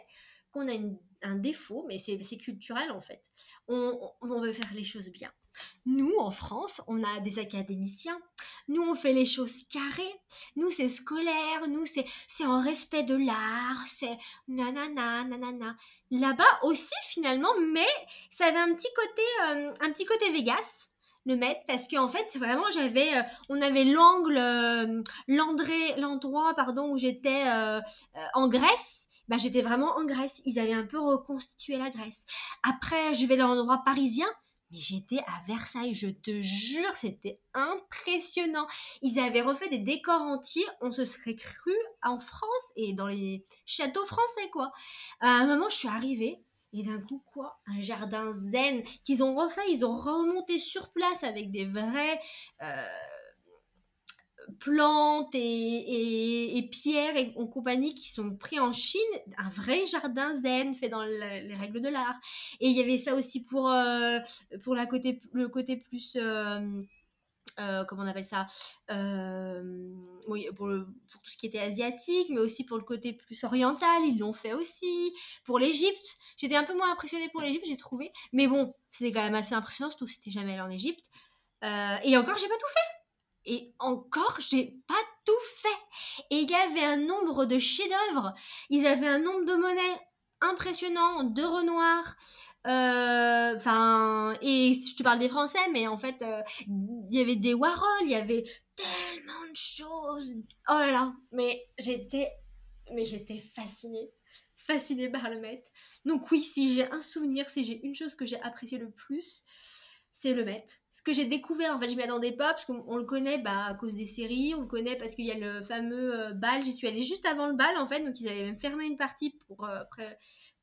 qu'on a un défaut, mais c'est culturel en fait. On, on, veut faire les choses bien. Nous, en France, on a des académiciens. Nous, on fait les choses carrées. Nous, c'est scolaire. Nous, c'est, c'est en respect de l'art. C'est nanana, nanana. Là-bas aussi, finalement, mais ça avait un petit côté, euh, un petit côté Vegas le mettre parce qu'en fait vraiment j'avais euh, on avait l'angle euh, l'endroit pardon où j'étais en Grèce bah j'étais vraiment en Grèce ils avaient un peu reconstitué la Grèce après je vais dans l'endroit parisien mais j'étais à Versailles, je te jure, c'était impressionnant. Ils avaient refait des décors entiers, on se serait cru en France et dans les châteaux français, quoi. À un moment, je suis arrivée, et d'un coup, quoi Un jardin zen qu'ils ont refait, ils ont remonté sur place avec des vrais... Euh, plantes et, pierres et en compagnie qui sont pris en Chine, un vrai jardin zen fait dans les règles de l'art. Et il y avait ça aussi pour, euh, pour la côté, le côté plus... Euh, euh, comment on appelle ça pour, tout ce qui était asiatique, mais aussi pour le côté plus oriental, ils l'ont fait aussi. Pour l'Égypte, j'étais un peu moins impressionnée pour l'Égypte, j'ai trouvé. Mais bon, c'était quand même assez impressionnant, surtout si c'était jamais allé en Égypte. et encore, j'ai pas tout fait. Et encore, j'ai pas tout fait. Et il y avait un nombre de chefs-d'œuvre. Ils avaient un nombre de monnaies impressionnant, de Renoir. Euh, enfin, et je te parle des Français, mais en fait, euh, il y avait des Warhol, il y avait tellement de choses. Oh là là, mais j'étais, mais j'étais fascinée, fascinée par le maître. Donc oui, si j'ai un souvenir, si j'ai une chose que j'ai appréciée le plus, c'est le Met. Ce que j'ai découvert, en fait, je m'y attendais pas, parce qu'on le connaît bah, à cause des séries, on le connaît parce qu'il y a le fameux euh, bal. J'y suis allée juste avant le bal, en fait, donc ils avaient même fermé une partie pour, euh,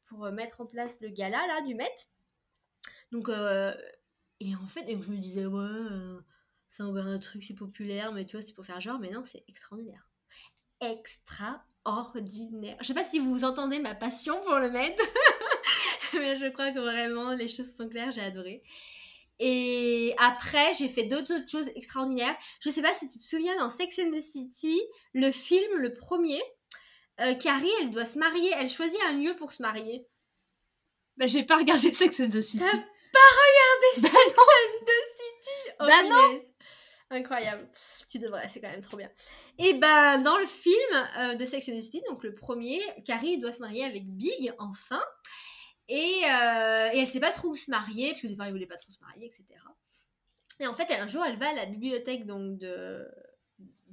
pour euh, mettre en place le gala, là, du Met. Donc, et en fait, et je me disais, ouais, c'est encore un truc, c'est populaire, mais tu vois, c'est pour faire genre, mais non, c'est extraordinaire. Extraordinaire. Je sais pas si vous entendez ma passion pour le Met, *laughs* mais je crois que vraiment, les choses sont claires, j'ai adoré. Et après, j'ai fait d'autres choses extraordinaires. Je sais pas si tu te souviens dans Sex and the City, le film, le premier, euh, Carrie, elle doit se marier, elle choisit un lieu pour se marier. Bah, j'ai pas regardé *laughs* Sex and the City. T'as pas regardé bah Sex and the City? Oh, Bah non Incroyable. Tu devrais, c'est quand même trop bien. Et ben, dans le film euh, de Sex and the City, donc le premier, Carrie doit se marier avec Big, enfin. Et, euh, et elle sait pas trop où se marier, parce que au départ, il voulait pas trop se marier, etc. Et en fait, un jour, elle va à la bibliothèque donc, de,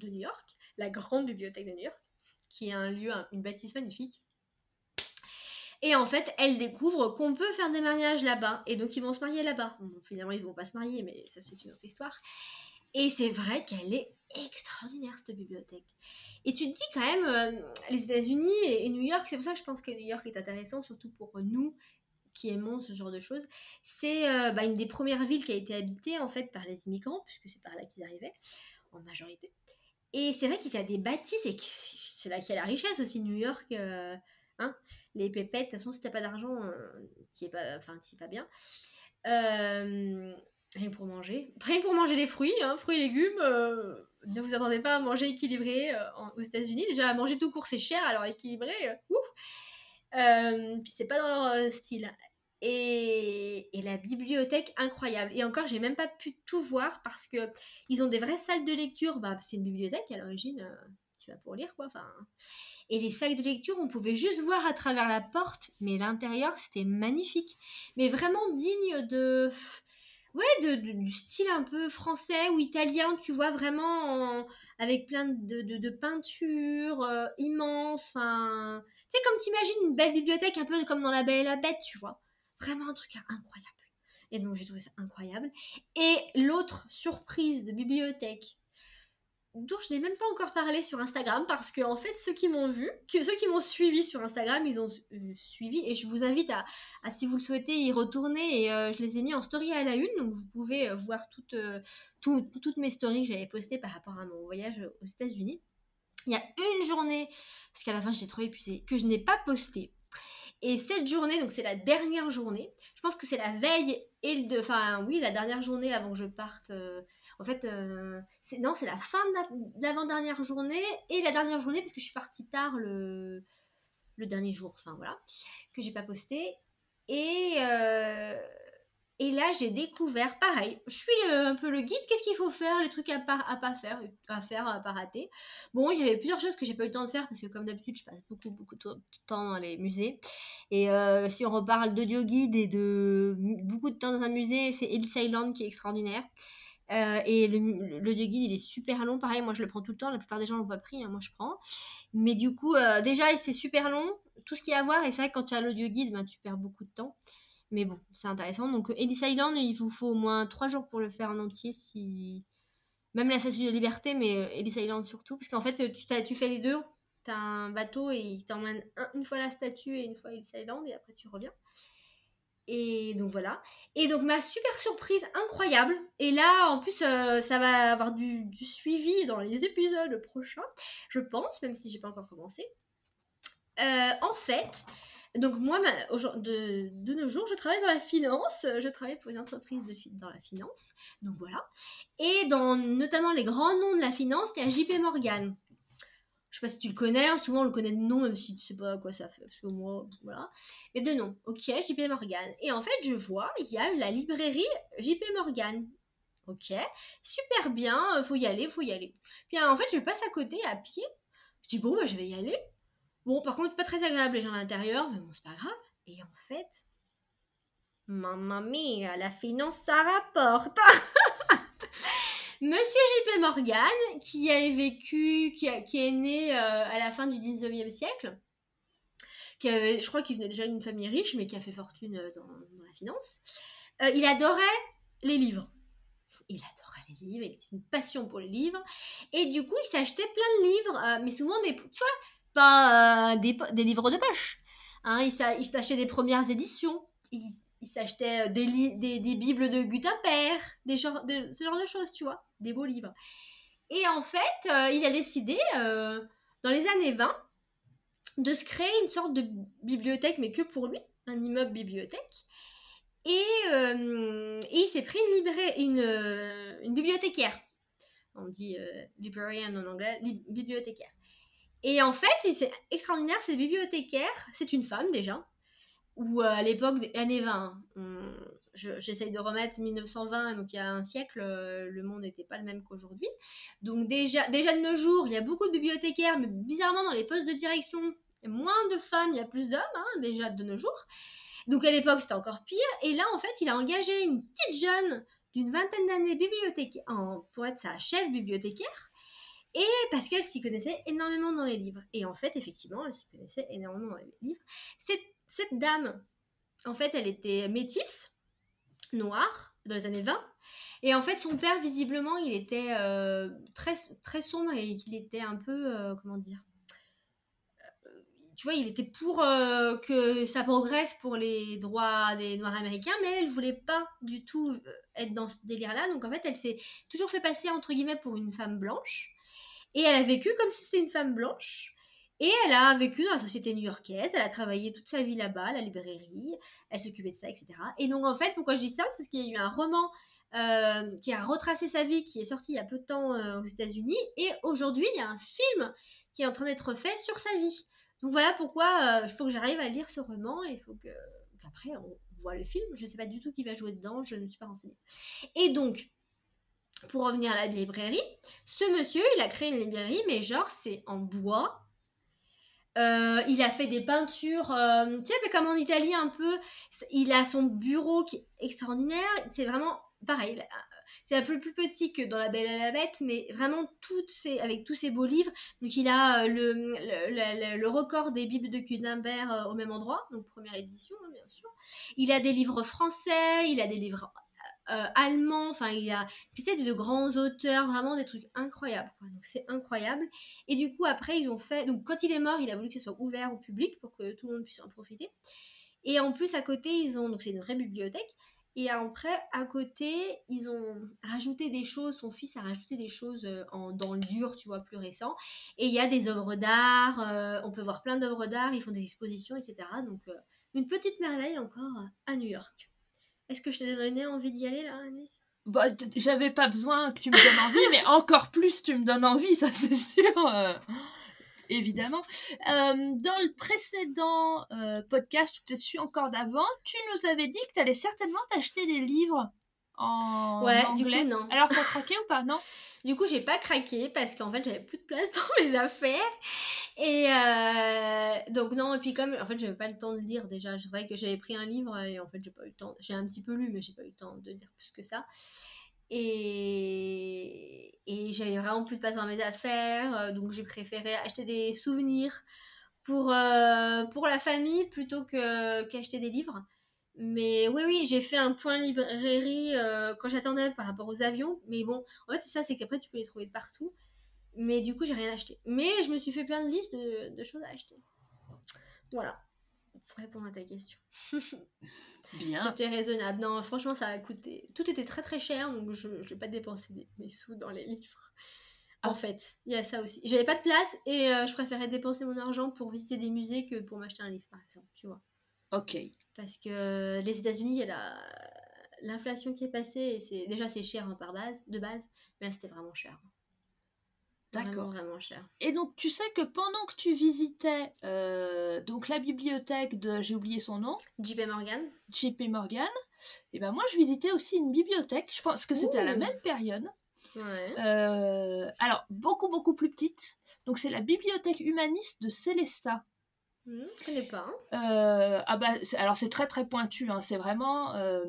New York, la grande bibliothèque de New York, qui est un lieu, une bâtisse magnifique. Et en fait, elle découvre qu'on peut faire des mariages là-bas. Et donc, ils vont se marier là-bas. finalement, ils vont pas se marier, mais ça, c'est une autre histoire. Et c'est vrai qu'elle est extraordinaire, cette bibliothèque. Et tu te dis quand même, euh, les États-Unis et, New York, c'est pour ça que je pense que New York est intéressant, surtout pour nous qui aimons ce genre de choses. C'est euh, bah, une des premières villes qui a été habitée en fait par les immigrants, puisque c'est par là qu'ils arrivaient en majorité. Et c'est vrai qu'il y a des bâtisses et c'est là qu'il y a la richesse aussi. New York, euh, hein, les pépettes, de toute façon, si t'as pas d'argent, tu es pas, enfin, pas bien. rien pour manger. Rien pour manger des fruits, hein, fruits et légumes ne vous attendez pas à manger équilibré euh, aux États-Unis. Déjà, à manger tout court, c'est cher, alors équilibré, euh, ouf euh, Puis c'est pas dans leur style. Et, la bibliothèque incroyable. Et encore, j'ai même pas pu tout voir parce que ils ont des vraies salles de lecture. Bah, c'est une bibliothèque à l'origine, tu vas pour lire quoi. Enfin, et les salles de lecture, on pouvait juste voir à travers la porte, mais l'intérieur c'était magnifique, mais vraiment digne de ouais, de, du style un peu français ou italien, tu vois, vraiment avec plein de, de, peintures euh, immenses. Tu sais, comme t'imagines une belle bibliothèque, un peu comme dans La Belle et la Bête, tu vois. Vraiment un truc incroyable. Et donc j'ai trouvé ça incroyable. Et l'autre surprise de bibliothèque dont je n'ai même pas encore parlé sur Instagram parce que en fait ceux qui m'ont vu, ceux qui m'ont suivi sur Instagram, ils ont euh, suivi et je vous invite à, si vous le souhaitez y retourner et euh, je les ai mis en story à la une donc vous pouvez euh, voir toutes, toutes mes stories que j'avais postées par rapport à mon voyage aux États-Unis. Il y a une journée parce qu'à la fin j'étais trop épuisée que je n'ai pas posté. Et cette journée, donc c'est la dernière journée, je pense que c'est la veille et le... Enfin oui, la dernière journée avant que je parte en fait, euh, non, c'est la fin de l'avant-dernière journée et la dernière journée parce que je suis partie tard le, dernier jour, enfin voilà, que j'ai pas posté. Et, euh, là, j'ai découvert, pareil, je suis un peu le guide, qu'est-ce qu'il faut faire, les trucs à pas, pas faire, à faire, à pas rater. Bon, il y avait plusieurs choses que j'ai pas eu le temps de faire parce que comme d'habitude, je passe beaucoup, beaucoup de temps dans les musées. Et euh, si on reparle d'audio guide et de beaucoup de temps dans un musée, c'est Ellis Island qui est extraordinaire. Euh, et l'audio guide, il est super long. Pareil, moi je le prends tout le temps. La plupart des gens l'ont pas pris, hein, moi je prends. Mais du coup, euh, déjà, c'est super long. Tout ce qu'il y a à voir. Et c'est vrai que quand tu as l'audio guide, ben, tu perds beaucoup de temps. Mais bon, c'est intéressant. Donc, Ellis Island, il vous faut au moins 3 jours pour le faire en entier. si Même la statue de liberté, mais euh, Ellis Island surtout. Parce qu'en fait, tu, tu fais les deux. Tu as un bateau et il t'emmène une fois la statue et une fois Ellis Island. Et après, tu reviens. Et donc voilà. Et donc ma super surprise incroyable. Et là, en plus, euh, ça va avoir du, du, suivi dans les épisodes prochains, je pense, même si j'ai pas encore commencé. Euh, en fait, donc moi, de, de, nos jours, je travaille dans la finance. Je travaille pour une entreprise de, dans la finance. Donc voilà. Et dans notamment les grands noms de la finance, il y a JP Morgan. Je sais pas si tu le connais, hein, souvent on le connaît de nom, même si tu sais pas quoi ça fait, parce que moi, voilà. Mais de nom, ok, JP Morgan. Et en fait, je vois, il y a la librairie JP Morgan. Ok, super bien, faut y aller, faut y aller. Puis en fait, je passe à côté à pied. Je dis, bon, bah, je vais y aller. Bon, par contre, pas très agréable les gens à l'intérieur, mais bon, c'est pas grave. Et en fait, mamma mia, la finance, ça rapporte. *laughs* Monsieur JP Morgan, qui a vécu, qui, est né euh, à la fin du 19e siècle, qui je crois qu'il venait déjà d'une famille riche, mais qui a fait fortune euh, dans, la finance, euh, il adorait les livres. Il adorait les livres, il avait une passion pour les livres. Et du coup, il s'achetait plein de livres, mais souvent des, tu vois, pas des, livres de poche. Hein, il s'achetait des premières éditions. S'achetait euh, des, des, bibles de Gutenberg, des de, ce genre de choses, tu vois, des beaux livres. Et en fait, euh, il a décidé, dans les années 20, de se créer une sorte de bibliothèque, mais que pour lui, un immeuble bibliothèque. Et, il s'est pris une, une, une, bibliothécaire. On dit librarian en anglais, bibliothécaire. Et en fait, c'est extraordinaire, cette bibliothécaire, c'est une femme déjà, ou euh, à l'époque des années 20, j'essaye de remettre 1920, donc il y a un siècle, euh, le monde n'était pas le même qu'aujourd'hui. Donc déjà, déjà de nos jours, il y a beaucoup de bibliothécaires, mais bizarrement dans les postes de direction, moins de femmes, il y a plus d'hommes, hein, déjà de nos jours. Donc à l'époque, c'était encore pire. Et là, en fait, il a engagé une petite jeune d'une vingtaine d'années bibliothécaire, pour être sa chef bibliothécaire. Et parce qu'elle s'y connaissait énormément dans les livres. Et en fait, effectivement, elle s'y connaissait énormément dans les livres. Cette, cette dame, en fait, elle était métisse, noire, dans les années 20. Et en fait, son père, visiblement, il était euh, très, très sombre et qu'il était un peu, euh, comment dire, euh, tu vois, il était pour que ça progresse pour les droits des Noirs américains, mais elle voulait pas du tout être dans ce délire-là. Donc en fait, elle s'est toujours fait passer entre guillemets pour une femme blanche. Et elle a vécu comme si c'était une femme blanche. Et elle a vécu dans la société new-yorkaise, elle a travaillé toute sa vie là-bas, la librairie, elle s'occupait de ça, etc. Et donc en fait, pourquoi je dis ça? C'est parce qu'il y a eu un roman euh, qui a retracé sa vie, qui est sorti il y a peu de temps euh, aux États-Unis, et aujourd'hui il y a un film qui est en train d'être fait sur sa vie. Donc voilà pourquoi euh, il faut que j'arrive à lire ce roman, et il faut qu'après on voit le film. Je ne sais pas du tout qui va jouer dedans, je ne suis pas renseignée. Et donc, pour revenir à la librairie, ce monsieur, il a créé une librairie, mais genre, c'est en bois. Euh, il a fait des peintures, euh, tu sais, comme en Italie un peu. Il a son bureau qui est extraordinaire. C'est vraiment pareil. C'est un peu plus petit que dans La Belle et la Bête, mais vraiment avec tous ces beaux livres. Donc il a euh, le, record des Bibles de Gutenberg au même endroit, donc première édition, hein, bien sûr. Il a des livres français, il a des livres euh, allemand, enfin il y a tu sais de grands auteurs, vraiment des trucs incroyables. Donc c'est incroyable. Et du coup après ils ont fait, donc quand il est mort, il a voulu que ce soit ouvert au public pour que tout le monde puisse en profiter. Et en plus à côté ils ont, donc c'est une vraie bibliothèque. Et après, à côté, ils ont rajouté des choses, son fils a rajouté des choses euh, dans le dur, tu vois, plus récent. Et il y a des œuvres d'art, euh, on peut voir plein d'œuvres d'art, ils font des expositions, etc. Donc, une petite merveille encore à New York. Est-ce que je t'ai donné envie d'y aller là, Anis? Bah, J'avais pas besoin que tu me donnes envie, mais *laughs* encore plus tu me donnes envie, ça c'est sûr. évidemment. dans le précédent podcast, ou peut-être celui encore d'avant, tu nous avais dit que tu allais certainement t'acheter des livres en ouais, Du coup, non. Alors, t'as craqué ou pas? Non *laughs* Du coup, j'ai pas craqué parce qu'en fait, j'avais plus de place *laughs* dans mes affaires. Et euh, donc, non, et puis comme en fait, j'avais pas le temps de lire déjà. C'est vrai que j'avais pris un livre et en fait, j'ai pas eu le temps. J'ai un petit peu lu, mais j'ai pas eu le temps de lire plus que ça. Et, et j'avais vraiment plus de place dans mes affaires. Euh, donc, j'ai préféré acheter des souvenirs pour, euh, pour la famille plutôt que qu'acheter des livres. Mais oui, oui, j'ai fait un point librairie euh, quand j'attendais par rapport aux avions. Mais bon, en fait, c'est ça, c'est qu'après, tu peux les trouver de partout. Mais du coup, j'ai rien acheté. Mais je me suis fait plein de listes de, choses à acheter. Voilà. Pour répondre à ta question. *laughs* Bien. C'était raisonnable. Non, franchement, ça a coûté. Tout était très très cher, donc je ne vais pas dépenser mes sous dans les livres. En ah. fait, il y a ça aussi. J'avais pas de place et euh, je préférais dépenser mon argent pour visiter des musées que pour m'acheter un livre, par exemple, tu vois. Ok. Parce que les États-Unis, il y a l'inflation qui est passée et c'est déjà c'est cher hein, par base, de base, mais là c'était vraiment cher. D'accord. Vraiment, cher. Et donc tu sais que pendant que tu visitais euh, donc la bibliothèque de j'ai oublié son nom. JP Morgan. JP Morgan. Et ben moi je visitais aussi une bibliothèque. Je pense que c'était à la même période. Ouais. Euh, alors beaucoup beaucoup plus petite. Donc c'est la bibliothèque humaniste de Célestat. Hmm, je connais pas. Euh, ah bah, alors c'est très très pointu, hein. c'est vraiment euh,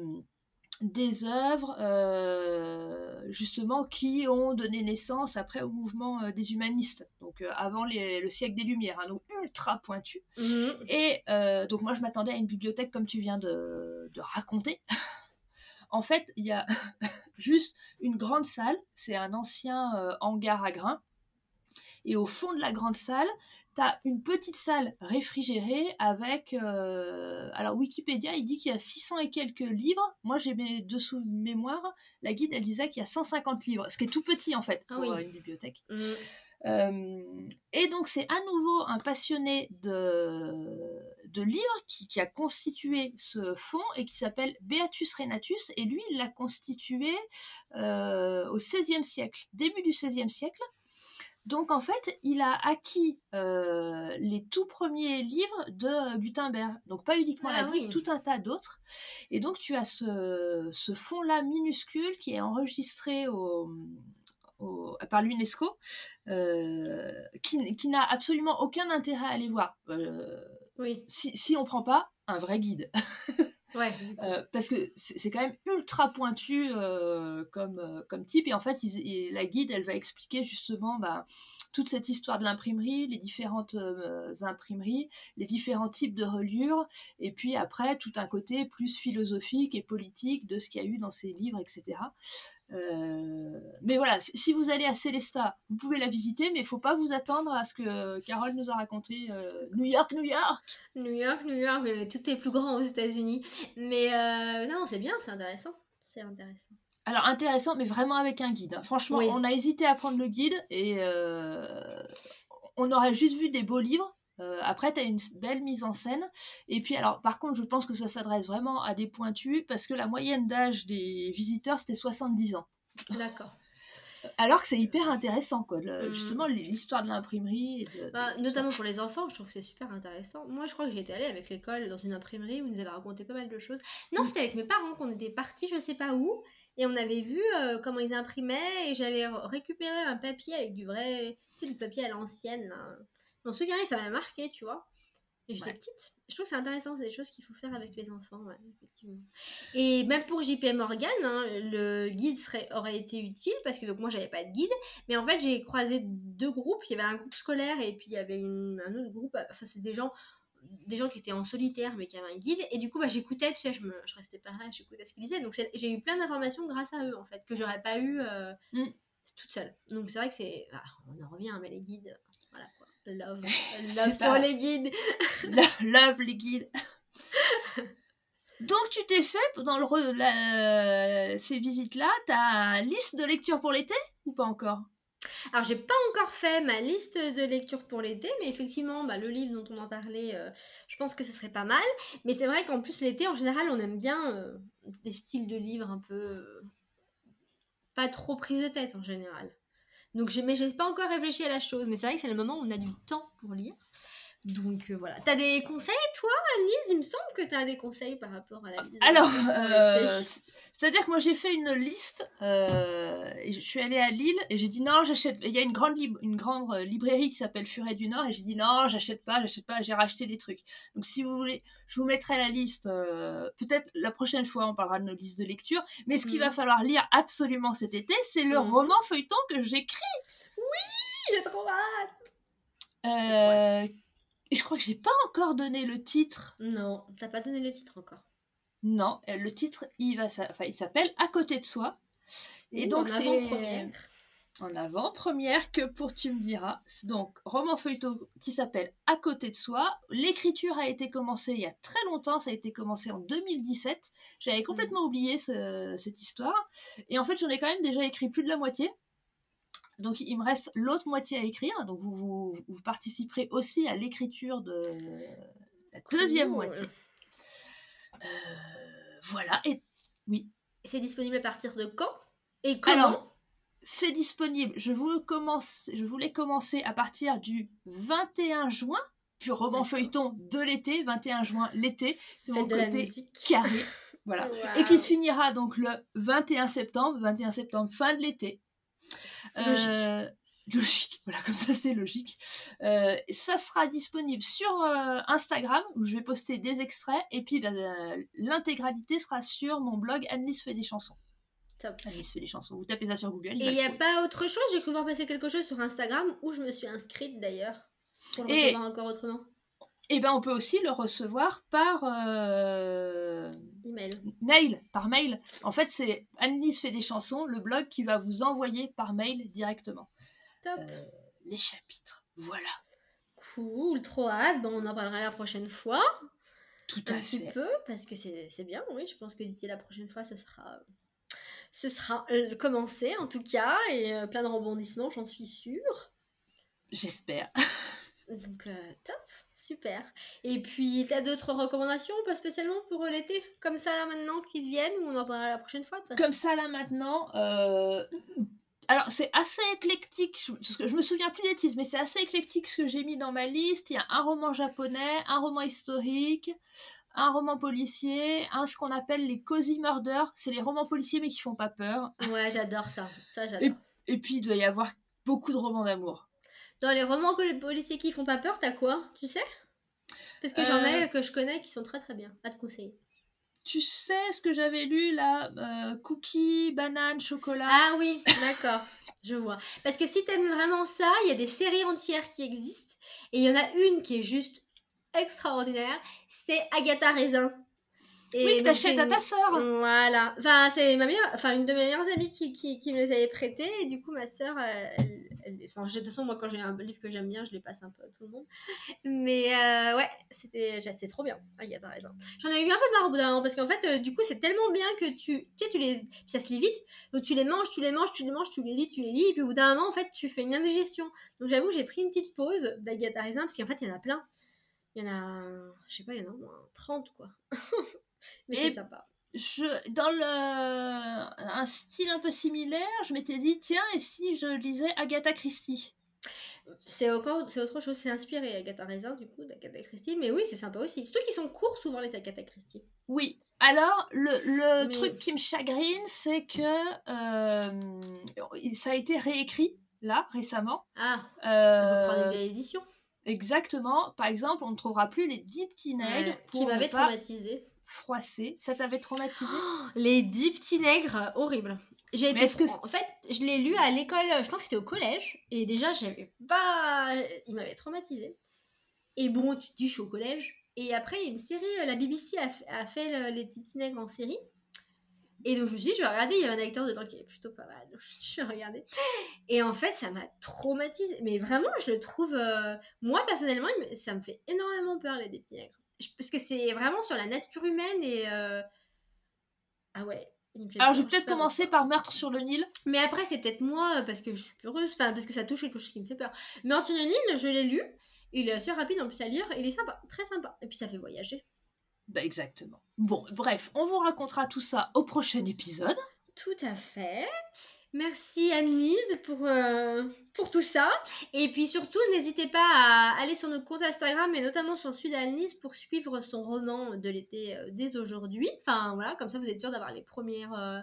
des œuvres euh, justement qui ont donné naissance après au mouvement des humanistes, donc avant le siècle des Lumières, hein, donc ultra pointu. Hmm. Et donc moi je m'attendais à une bibliothèque comme tu viens de, de raconter. *laughs* en fait, il y a *laughs* juste une grande salle, c'est un ancien hangar à grains. Et au fond de la grande salle, tu as une petite salle réfrigérée avec. Euh, alors, Wikipédia, il dit qu'il y a 600 et quelques livres. Moi, j'ai mes dessous mémoire. La guide, elle disait qu'il y a 150 livres, ce qui est tout petit en fait ah pour euh, une bibliothèque. Mmh. Euh, et donc, c'est à nouveau un passionné de, de livres qui, qui, a constitué ce fonds et qui s'appelle Beatus Renatus. Et lui, il l'a constitué au XVIe siècle, début du XVIe siècle. Donc en fait, il a acquis euh, les tout premiers livres de Gutenberg. Donc pas uniquement la ah Bible, tout un tas d'autres. Et donc tu as ce, ce fond-là minuscule qui est enregistré au, par l'UNESCO, euh, qui, qui n'a absolument aucun intérêt à aller voir. Euh, oui. Si, si on prend pas un vrai guide. *laughs* Ouais. Euh, parce que c'est quand même ultra pointu euh, comme, euh, comme type. Et en fait, la guide, elle va expliquer justement bah, toute cette histoire de l'imprimerie, les différentes imprimeries, les différents types de reliures. Et puis après, tout un côté plus philosophique et politique de ce qu'il y a eu dans ces livres, etc. Euh, mais voilà, si vous allez à Célesta, vous pouvez la visiter, mais il faut pas vous attendre à ce que Carole nous a raconté euh, New York, New York New York, New York, tout est plus grand aux États-Unis. Mais euh, non, c'est bien, c'est intéressant. C'est intéressant. Alors intéressant, mais vraiment avec un guide. Hein. Franchement, on a hésité à prendre le guide et on aurait juste vu des beaux livres euh, après, tu as une belle mise en scène. Et puis, alors, par contre, je pense que ça s'adresse vraiment à des pointus parce que la moyenne d'âge des visiteurs, c'était 70 ans. D'accord. Alors que c'est hyper intéressant, quoi. Mmh. Justement, l'histoire de l'imprimerie. Bah, notamment pour les enfants, je trouve que c'est super intéressant. Moi, je crois que j'étais allée avec l'école dans une imprimerie où ils nous avaient raconté pas mal de choses. Non, mmh. c'était avec mes parents qu'on était partis, je sais pas où, et on avait vu euh, comment ils imprimaient, et j'avais récupéré un papier avec du vrai, tu sais, du papier à l'ancienne, je m'en souviens, ça m'a marqué, tu vois. Et j'étais petite. Je trouve que c'est intéressant, c'est des choses qu'il faut faire avec les enfants, effectivement. Et même pour JP Morgan, hein, le guide serait, aurait été utile parce que donc moi j'avais pas de guide, mais en fait j'ai croisé deux groupes. Il y avait un groupe scolaire et puis il y avait un autre groupe. Enfin, c'est des gens des gens qui étaient en solitaire mais qui avaient un guide et du coup bah, j'écoutais tu sais je, me, je restais pas là j'écoutais ce qu'ils disaient donc j'ai eu plein d'informations grâce à eux en fait que j'aurais pas eu euh, mm. toute seule donc c'est vrai que c'est ah, on en revient mais les guides voilà quoi Love. *laughs* Love sur les guides. *laughs* love les guides. Donc tu t'es fait pendant le, ces visites-là, ta liste de lecture pour l'été ou pas encore? Alors j'ai pas encore fait ma liste de lecture pour l'été, mais effectivement bah, le livre dont on en parlait, euh, je pense que ce serait pas mal. Mais c'est vrai qu'en plus l'été en général on aime bien euh, des styles de livres un peu euh, pas trop prise de tête en général. Donc, mais j'ai pas encore réfléchi à la chose. Mais c'est vrai que c'est le moment où on a du temps pour lire. Donc euh, voilà. T'as des conseils, toi, Alice? Il me semble que t'as des conseils par rapport à la liste. Alors, euh, c'est-à-dire que moi j'ai fait une liste. Euh, et je suis allée à Lille et j'ai dit non, j'achète. Il y a une grande, une grande librairie qui s'appelle Furet du Nord et j'ai dit non, j'achète pas, j'achète pas. J'ai racheté des trucs. Donc si vous voulez, je vous mettrai la liste. Peut-être la prochaine fois on parlera de nos listes de lecture. Mais ce qu'il va mhm. falloir lire absolument cet été, c'est le mhm. roman feuilleton que j'écris. Oui, j'ai trop hâte. Euh, et je crois que j'ai pas encore donné le titre. Non, t'as pas donné le titre encore. Non, euh, le titre, il va, enfin, il s'appelle À côté de soi. Et donc c'est en avant-première que pour tu me diras. Donc roman feuilleton qui s'appelle À côté de soi. L'écriture a été commencée il y a très longtemps. Ça a été commencé en 2017. J'avais complètement oublié cette histoire. Et en fait, j'en ai quand même déjà écrit plus de la moitié. Donc il me reste l'autre moitié à écrire. Donc vous, vous, participerez aussi à l'écriture de la deuxième moitié. Euh, voilà. Et oui. C'est disponible à partir de quand? Et comment? C'est disponible. Je voulais, commencer, je voulais commencer à partir du 21 juin. Puis roman feuilleton de l'été, 21 juin, l'été. C'est mon côté carré. *laughs* voilà. Et qui se finira donc le 21 septembre. 21 septembre, fin de l'été. Euh, logique. Voilà, comme ça c'est logique. Euh, ça sera disponible sur euh, Instagram où je vais poster des extraits et puis ben, l'intégralité sera sur mon blog Annelise fait des chansons. Top. Annelise fait des chansons. Vous tapez ça sur Google. Et il n'y a pas autre chose? J'ai cru voir passer quelque chose sur Instagram où je me suis inscrite d'ailleurs. Pour le et... encore autrement. Et eh ben on peut aussi le recevoir par Mail, par mail. En fait, c'est Annelise fait des chansons, le blog qui va vous envoyer par mail directement. Top. Euh, les chapitres. Voilà. Cool, trop hâte. Bon, on en parlera la prochaine fois. Tout à Un fait. petit peu, parce que c'est bien, oui. Je pense que d'ici la prochaine fois, ce sera, ce sera euh, commencé en tout cas, et euh, plein de rebondissements, j'en suis sûre. J'espère. Donc, top. Super. Et puis, tu as d'autres recommandations, pas spécialement pour l'été Comme ça là maintenant, qui viennent, ou on en parlera la prochaine fois Comme ça là maintenant. Euh, alors, c'est assez éclectique, je, je me souviens plus des titres, mais c'est assez éclectique ce que j'ai mis dans ma liste. Il y a un roman japonais, un roman historique, un roman policier, un ce qu'on appelle les cozy murder. C'est les romans policiers mais qui font pas peur. Ouais, j'adore ça. Ça, j'adore. Et, et, puis, il doit y avoir beaucoup de romans d'amour. Dans les romans que les policiers qui font pas peur, t'as quoi Tu sais? Parce que j'en ai euh. que je connais qui sont très très bien, à te conseiller. Tu sais ce que j'avais lu là? Euh, Cookies, banane, chocolat. Ah oui, d'accord, *laughs* je vois. Parce que si t'aimes vraiment ça, il y a des séries entières qui existent. Et il y en a une qui est juste extraordinaire, c'est Agatha Raisin. Et oui, que t'achètes à ta sœur. Voilà. Enfin, c'est ma meilleure, enfin une de mes meilleures amies qui, qui, qui me les avait prêtées. Et du coup, ma sœur, elle, Enfin, de toute façon, moi, quand j'ai un livre que j'aime bien, je les passe un peu à tout le monde. Mais euh, ouais, c'était c'est trop bien. Agatha raison. J'en ai eu un peu marre au bout d'un moment parce qu'en fait, euh, du coup, c'est tellement bien que tu, tu sais, tu les, ça se lit vite. Donc tu les manges, tu les manges, tu les manges, tu les lis, tu les lis. Et puis au bout d'un moment, en fait, tu fais une indigestion. Donc j'avoue, j'ai pris une petite pause d'Agatha Raisin parce qu'en fait, il y en a plein. Il y en a, je sais pas, il y en a au moins 30 quoi. *laughs* Mais c'est sympa je, dans le, un style un peu similaire, je m'étais dit, tiens, et si je lisais Agatha Christie? C'est encore c'est autre chose, c'est inspiré Agatha Raisin du coup d'Agatha Christie, mais oui c'est sympa aussi. Surtout qu'ils sont courts souvent les Agatha Christie. Oui. Alors le, le truc qui me chagrine c'est que euh, ça a été réécrit là récemment. Ah. Euh, on une vieille édition. Exactement. Par exemple, on ne trouvera plus les dix petits nègres qui m'avaient traumatisé froissé. Ça t'avait traumatisé? Les dix petits nègres, horrible. J'ai été... que en fait, je l'ai lu à l'école, je pense que c'était au collège, et déjà, j'avais pas. Il m'avait traumatisé. Et bon, tu te dis, je suis au collège. Et après, il y a une série, euh, la BBC a, fait, les petits nègres en série. Et donc je me suis dit, je vais regarder, il y avait un acteur dedans qui est plutôt pas mal. *laughs* Donc je vais regarder. Et en fait, ça m'a traumatisé. Mais vraiment, je le trouve. Euh, moi, personnellement, ça me fait énormément peur, les petits nègres parce que c'est vraiment sur la nature humaine et euh, ah ouais. Alors je vais peut-être commencer par Meurtre sur le Nil. Mais après c'est peut-être moi parce que je suis heureuse, enfin parce que ça touche quelque chose qui me fait peur. Meurtre sur le Nil, je l'ai lu, il est assez rapide en plus à lire, il est sympa, très sympa, et puis ça fait voyager. Bah exactement. Bon, bref, on vous racontera tout ça au prochain épisode. Tout à fait. Merci Annelise pour, euh, pour tout ça. Et puis surtout, n'hésitez pas à aller sur notre compte Instagram et notamment sur celui d'Annelise pour suivre son roman de l'été euh, dès aujourd'hui. Enfin voilà, comme ça vous êtes sûr d'avoir les premières, euh,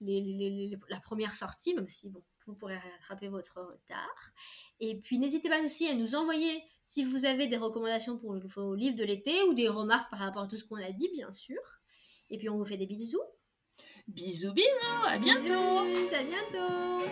la première sortie, même si vous pourrez rattraper votre retard. Et puis n'hésitez pas aussi à nous envoyer si vous avez des recommandations pour le livre de l'été ou des remarques par rapport à tout ce qu'on a dit, bien sûr. Et puis on vous fait des bisous. Bisous, bisous, à bientôt. à bientôt.